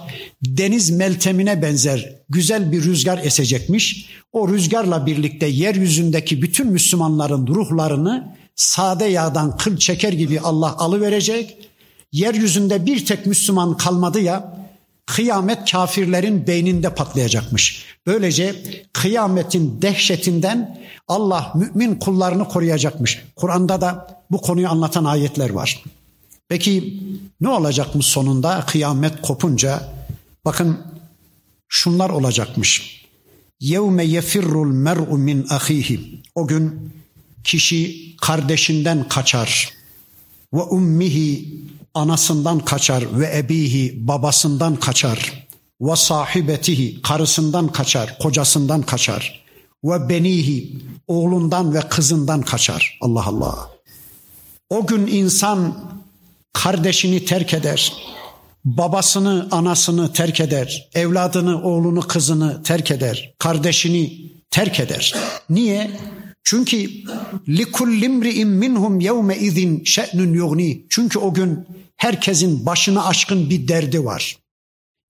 deniz meltemine benzer güzel bir rüzgar esecekmiş. O rüzgarla birlikte yeryüzündeki bütün Müslümanların ruhlarını sade yağdan kıl çeker gibi Allah alıverecek. Yeryüzünde bir tek Müslüman kalmadı ya kıyamet kafirlerin beyninde patlayacakmış. Böylece kıyametin dehşetinden Allah mümin kullarını koruyacakmış. Kur'an'da da bu konuyu anlatan ayetler var. Peki ne olacakmış sonunda kıyamet kopunca? Bakın şunlar olacakmış. Yevme yefirrul mer'u min ahihi. O gün kişi kardeşinden kaçar. Ve ummihi anasından kaçar ve ebihi babasından kaçar. Ve sahibetihi karısından kaçar, kocasından kaçar. Ve benihi oğlundan ve kızından kaçar. Allah Allah. O gün insan kardeşini terk eder. Babasını, anasını terk eder. Evladını, oğlunu, kızını terk eder. Kardeşini terk eder. Niye? Çünkü likullimri'in minhum yevme izin şe'nun yugni. Çünkü o gün herkesin başına aşkın bir derdi var.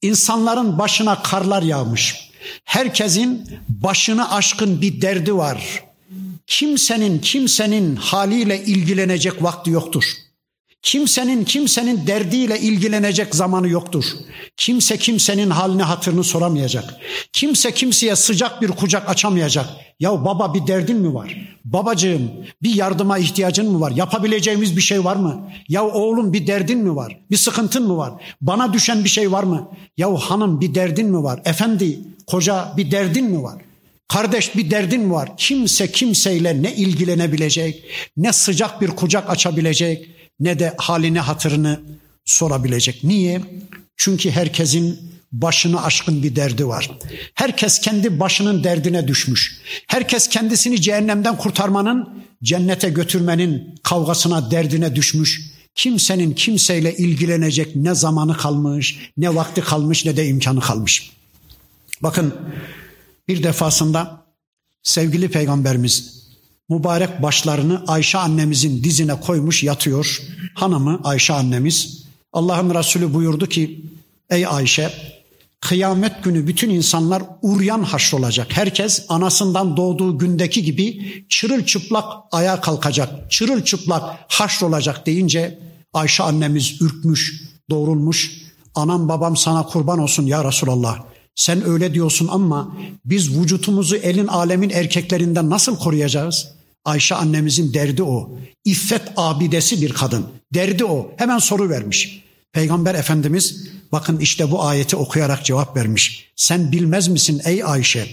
İnsanların başına karlar yağmış. Herkesin başına aşkın bir derdi var. Kimsenin kimsenin haliyle ilgilenecek vakti yoktur. Kimsenin kimsenin derdiyle ilgilenecek zamanı yoktur. Kimse kimsenin halini hatırını soramayacak. Kimse kimseye sıcak bir kucak açamayacak. Ya baba bir derdin mi var? Babacığım bir yardıma ihtiyacın mı var? Yapabileceğimiz bir şey var mı? Ya oğlum bir derdin mi var? Bir sıkıntın mı var? Bana düşen bir şey var mı? Ya hanım bir derdin mi var? Efendi, koca bir derdin mi var? Kardeş bir derdin var? Kimse kimseyle ne ilgilenebilecek, ne sıcak bir kucak açabilecek, ne de halini hatırını sorabilecek. Niye? Çünkü herkesin başını aşkın bir derdi var. Herkes kendi başının derdine düşmüş. Herkes kendisini cehennemden kurtarmanın, cennete götürmenin kavgasına, derdine düşmüş. Kimsenin kimseyle ilgilenecek ne zamanı kalmış, ne vakti kalmış, ne de imkanı kalmış. Bakın bir defasında sevgili peygamberimiz mübarek başlarını Ayşe annemizin dizine koymuş yatıyor. Hanımı Ayşe annemiz Allah'ın Resulü buyurdu ki ey Ayşe kıyamet günü bütün insanlar uryan haşrolacak. Herkes anasından doğduğu gündeki gibi çırılçıplak ayağa kalkacak. Çırılçıplak haşrolacak deyince Ayşe annemiz ürkmüş, doğrulmuş. Anam babam sana kurban olsun ya Resulallah. Sen öyle diyorsun ama biz vücutumuzu elin alemin erkeklerinden nasıl koruyacağız? Ayşe annemizin derdi o. İffet abidesi bir kadın. Derdi o. Hemen soru vermiş. Peygamber Efendimiz bakın işte bu ayeti okuyarak cevap vermiş. Sen bilmez misin ey Ayşe?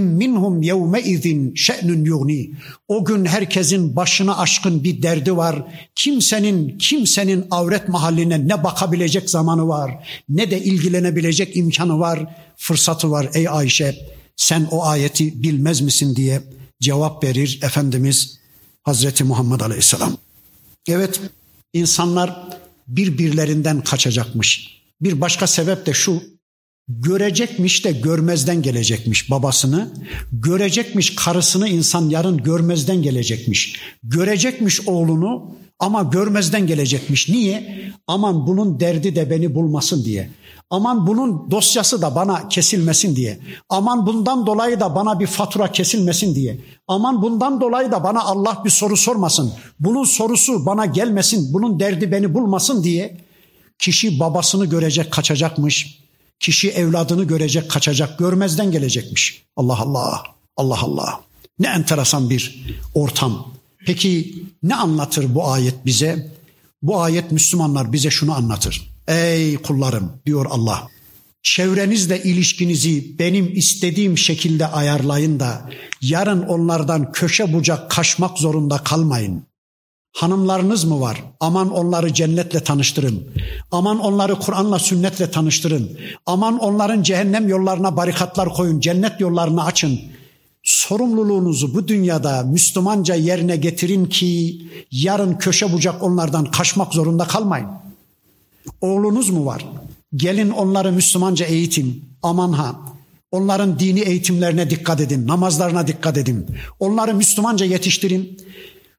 Minhum yevme izin şe'nün yugni. O gün herkesin başına aşkın bir derdi var. Kimsenin kimsenin avret mahalline ne bakabilecek zamanı var ne de ilgilenebilecek imkanı var, fırsatı var ey Ayşe. Sen o ayeti bilmez misin diye cevap verir Efendimiz Hazreti Muhammed Aleyhisselam. Evet insanlar birbirlerinden kaçacakmış. Bir başka sebep de şu görecekmiş de görmezden gelecekmiş babasını. Görecekmiş karısını insan yarın görmezden gelecekmiş. Görecekmiş oğlunu ama görmezden gelecekmiş. Niye? Aman bunun derdi de beni bulmasın diye. Aman bunun dosyası da bana kesilmesin diye. Aman bundan dolayı da bana bir fatura kesilmesin diye. Aman bundan dolayı da bana Allah bir soru sormasın. Bunun sorusu bana gelmesin. Bunun derdi beni bulmasın diye. Kişi babasını görecek kaçacakmış. Kişi evladını görecek kaçacak. Görmezden gelecekmiş. Allah Allah. Allah Allah. Ne enteresan bir ortam. Peki ne anlatır bu ayet bize? Bu ayet Müslümanlar bize şunu anlatır. Ey kullarım diyor Allah. Çevrenizle ilişkinizi benim istediğim şekilde ayarlayın da yarın onlardan köşe bucak kaçmak zorunda kalmayın. Hanımlarınız mı var? Aman onları cennetle tanıştırın. Aman onları Kur'an'la sünnetle tanıştırın. Aman onların cehennem yollarına barikatlar koyun, cennet yollarını açın. Sorumluluğunuzu bu dünyada Müslümanca yerine getirin ki yarın köşe bucak onlardan kaçmak zorunda kalmayın. Oğlunuz mu var? Gelin onları Müslümanca eğitin. Aman ha. Onların dini eğitimlerine dikkat edin, namazlarına dikkat edin. Onları Müslümanca yetiştirin.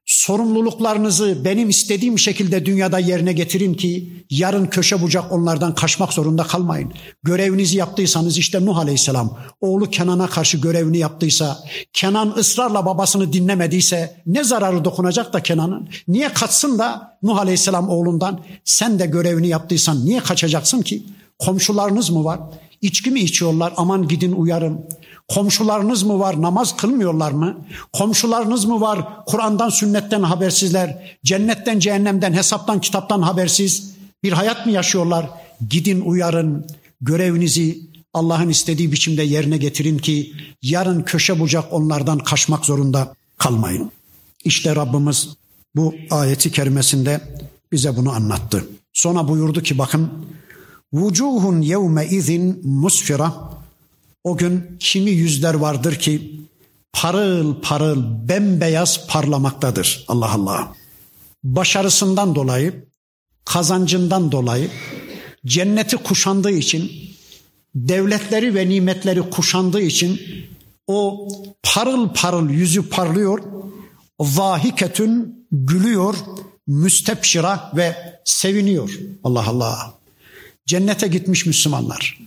Sorumluluklarınızı benim istediğim şekilde dünyada yerine getirin ki yarın köşe bucak onlardan kaçmak zorunda kalmayın. Görevinizi yaptıysanız işte Nuh Aleyhisselam oğlu Kenan'a karşı görevini yaptıysa, Kenan ısrarla babasını dinlemediyse ne zararı dokunacak da Kenan'ın? Niye kaçsın da Nuh Aleyhisselam oğlundan? Sen de görevini yaptıysan niye kaçacaksın ki? Komşularınız mı var? İçki mi içiyorlar? Aman gidin uyarın. Komşularınız mı var namaz kılmıyorlar mı? Komşularınız mı var Kur'an'dan sünnetten habersizler? Cennetten cehennemden hesaptan kitaptan habersiz bir hayat mı yaşıyorlar? Gidin uyarın görevinizi Allah'ın istediği biçimde yerine getirin ki yarın köşe bucak onlardan kaçmak zorunda kalmayın. İşte Rabbimiz bu ayeti kerimesinde bize bunu anlattı. Sonra buyurdu ki bakın Vucuhun yevme izin musfira o gün kimi yüzler vardır ki parıl parıl bembeyaz parlamaktadır. Allah Allah. Başarısından dolayı, kazancından dolayı, cenneti kuşandığı için, devletleri ve nimetleri kuşandığı için o parıl parıl yüzü parlıyor, vahiketün gülüyor, müstepşira ve seviniyor. Allah Allah. Cennete gitmiş Müslümanlar.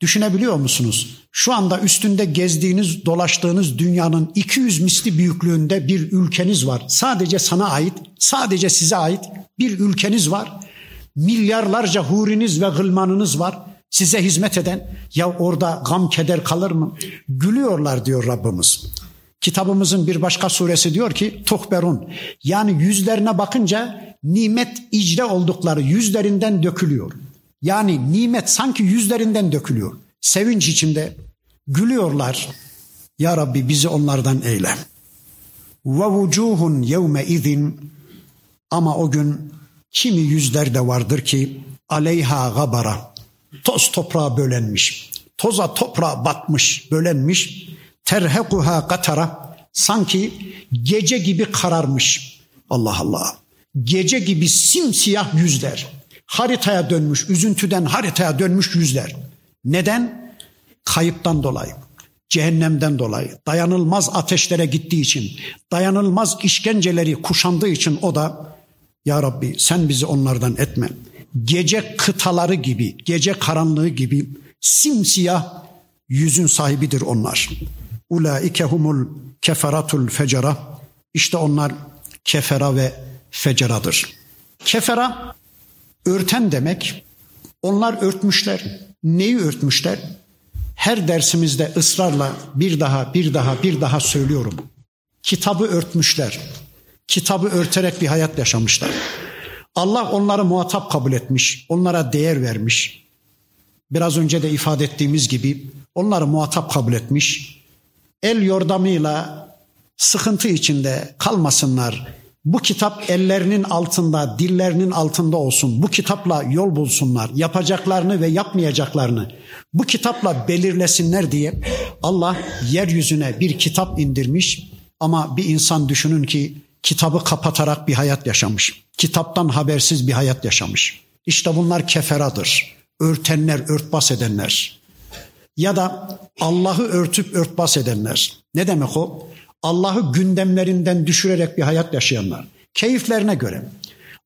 Düşünebiliyor musunuz? Şu anda üstünde gezdiğiniz, dolaştığınız dünyanın 200 misli büyüklüğünde bir ülkeniz var. Sadece sana ait, sadece size ait bir ülkeniz var. Milyarlarca huriniz ve gılmanınız var. Size hizmet eden ya orada gam keder kalır mı? Gülüyorlar diyor Rabbimiz. Kitabımızın bir başka suresi diyor ki Tuhberun yani yüzlerine bakınca nimet icra oldukları yüzlerinden dökülüyor. Yani nimet sanki yüzlerinden dökülüyor. Sevinç içinde gülüyorlar. Ya Rabbi bizi onlardan eyle. Ve vucuhun yevme izin ama o gün kimi yüzler de vardır ki aleyha gabara toz toprağa bölenmiş. Toza toprağa batmış, bölenmiş. Terhekuha katara sanki gece gibi kararmış. Allah Allah. Gece gibi simsiyah yüzler. Haritaya dönmüş, üzüntüden haritaya dönmüş yüzler. Neden? Kayıptan dolayı, cehennemden dolayı, dayanılmaz ateşlere gittiği için, dayanılmaz işkenceleri kuşandığı için o da Ya Rabbi sen bizi onlardan etme. Gece kıtaları gibi, gece karanlığı gibi simsiyah yüzün sahibidir onlar. Ulaike humul keferatul fecera. İşte onlar kefera ve feceradır. Kefera örten demek. Onlar örtmüşler. Neyi örtmüşler? Her dersimizde ısrarla bir daha, bir daha, bir daha söylüyorum. Kitabı örtmüşler. Kitabı örterek bir hayat yaşamışlar. Allah onları muhatap kabul etmiş, onlara değer vermiş. Biraz önce de ifade ettiğimiz gibi onları muhatap kabul etmiş. El yordamıyla sıkıntı içinde kalmasınlar, bu kitap ellerinin altında, dillerinin altında olsun. Bu kitapla yol bulsunlar. Yapacaklarını ve yapmayacaklarını bu kitapla belirlesinler diye Allah yeryüzüne bir kitap indirmiş. Ama bir insan düşünün ki kitabı kapatarak bir hayat yaşamış. Kitaptan habersiz bir hayat yaşamış. İşte bunlar keferadır. Örtenler, örtbas edenler. Ya da Allah'ı örtüp örtbas edenler. Ne demek o? Allah'ı gündemlerinden düşürerek bir hayat yaşayanlar. Keyiflerine göre.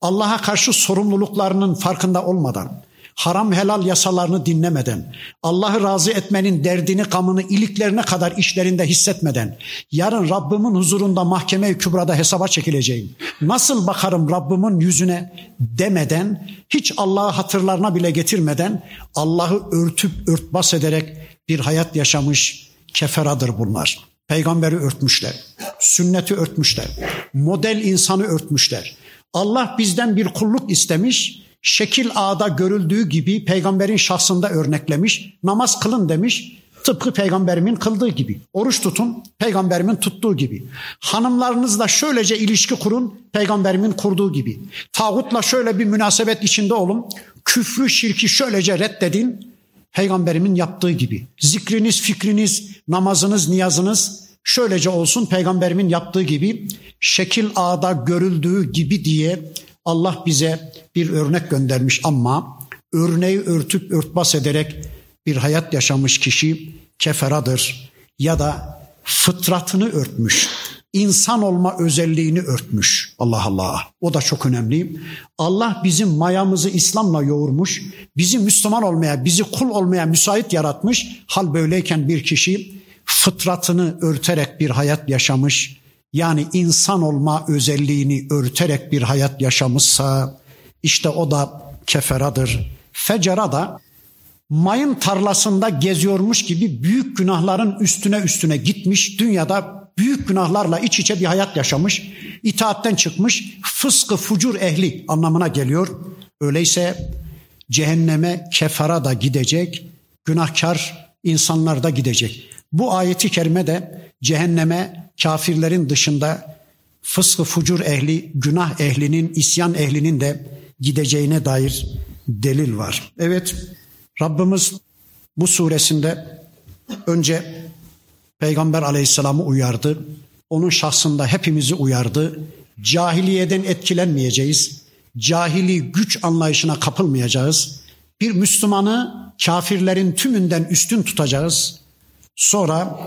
Allah'a karşı sorumluluklarının farkında olmadan, haram helal yasalarını dinlemeden, Allah'ı razı etmenin derdini, kamını iliklerine kadar işlerinde hissetmeden, yarın Rabbimin huzurunda mahkeme-i kübrada hesaba çekileceğim. Nasıl bakarım Rabbimin yüzüne demeden, hiç Allah'ı hatırlarına bile getirmeden, Allah'ı örtüp örtbas ederek bir hayat yaşamış keferadır bunlar. Peygamberi örtmüşler. Sünneti örtmüşler. Model insanı örtmüşler. Allah bizden bir kulluk istemiş. Şekil ağda görüldüğü gibi peygamberin şahsında örneklemiş. Namaz kılın demiş. Tıpkı peygamberimin kıldığı gibi. Oruç tutun peygamberimin tuttuğu gibi. Hanımlarınızla şöylece ilişki kurun peygamberimin kurduğu gibi. Tağutla şöyle bir münasebet içinde olun. Küfrü şirki şöylece reddedin peygamberimin yaptığı gibi. Zikriniz, fikriniz, namazınız, niyazınız şöylece olsun peygamberimin yaptığı gibi şekil ağda görüldüğü gibi diye Allah bize bir örnek göndermiş ama örneği örtüp örtbas ederek bir hayat yaşamış kişi keferadır ya da fıtratını örtmüş insan olma özelliğini örtmüş. Allah Allah. O da çok önemli. Allah bizim mayamızı İslam'la yoğurmuş. Bizi Müslüman olmaya, bizi kul olmaya müsait yaratmış. Hal böyleyken bir kişi fıtratını örterek bir hayat yaşamış. Yani insan olma özelliğini örterek bir hayat yaşamışsa işte o da keferadır. Fecera da mayın tarlasında geziyormuş gibi büyük günahların üstüne üstüne gitmiş. Dünyada büyük günahlarla iç içe bir hayat yaşamış, itaatten çıkmış, fıskı fucur ehli anlamına geliyor. Öyleyse cehenneme kefara da gidecek, günahkar insanlar da gidecek. Bu ayeti kerime de cehenneme kafirlerin dışında fıskı fucur ehli, günah ehlinin, isyan ehlinin de gideceğine dair delil var. Evet Rabbimiz bu suresinde önce Peygamber aleyhisselamı uyardı. Onun şahsında hepimizi uyardı. Cahiliyeden etkilenmeyeceğiz. Cahili güç anlayışına kapılmayacağız. Bir Müslümanı kafirlerin tümünden üstün tutacağız. Sonra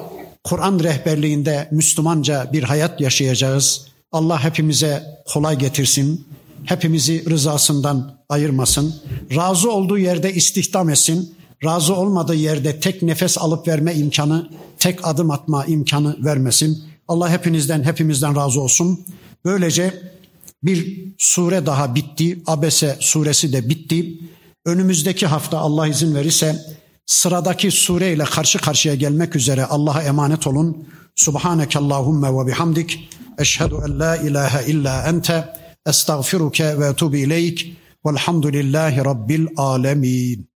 Kur'an rehberliğinde Müslümanca bir hayat yaşayacağız. Allah hepimize kolay getirsin. Hepimizi rızasından ayırmasın. Razı olduğu yerde istihdam etsin. razı olmadığı yerde tek nefes alıp verme imkanı, tek adım atma imkanı vermesin. Allah hepinizden, hepimizden razı olsun. Böylece bir sure daha bitti. Abese suresi de bitti. Önümüzdeki hafta Allah izin verirse sıradaki sureyle karşı karşıya gelmek üzere Allah'a emanet olun. Subhaneke Allahümme ve bihamdik. Eşhedü en la ilahe illa ente. Estağfiruke ve etubu ileyk. Velhamdülillahi Rabbil alemin.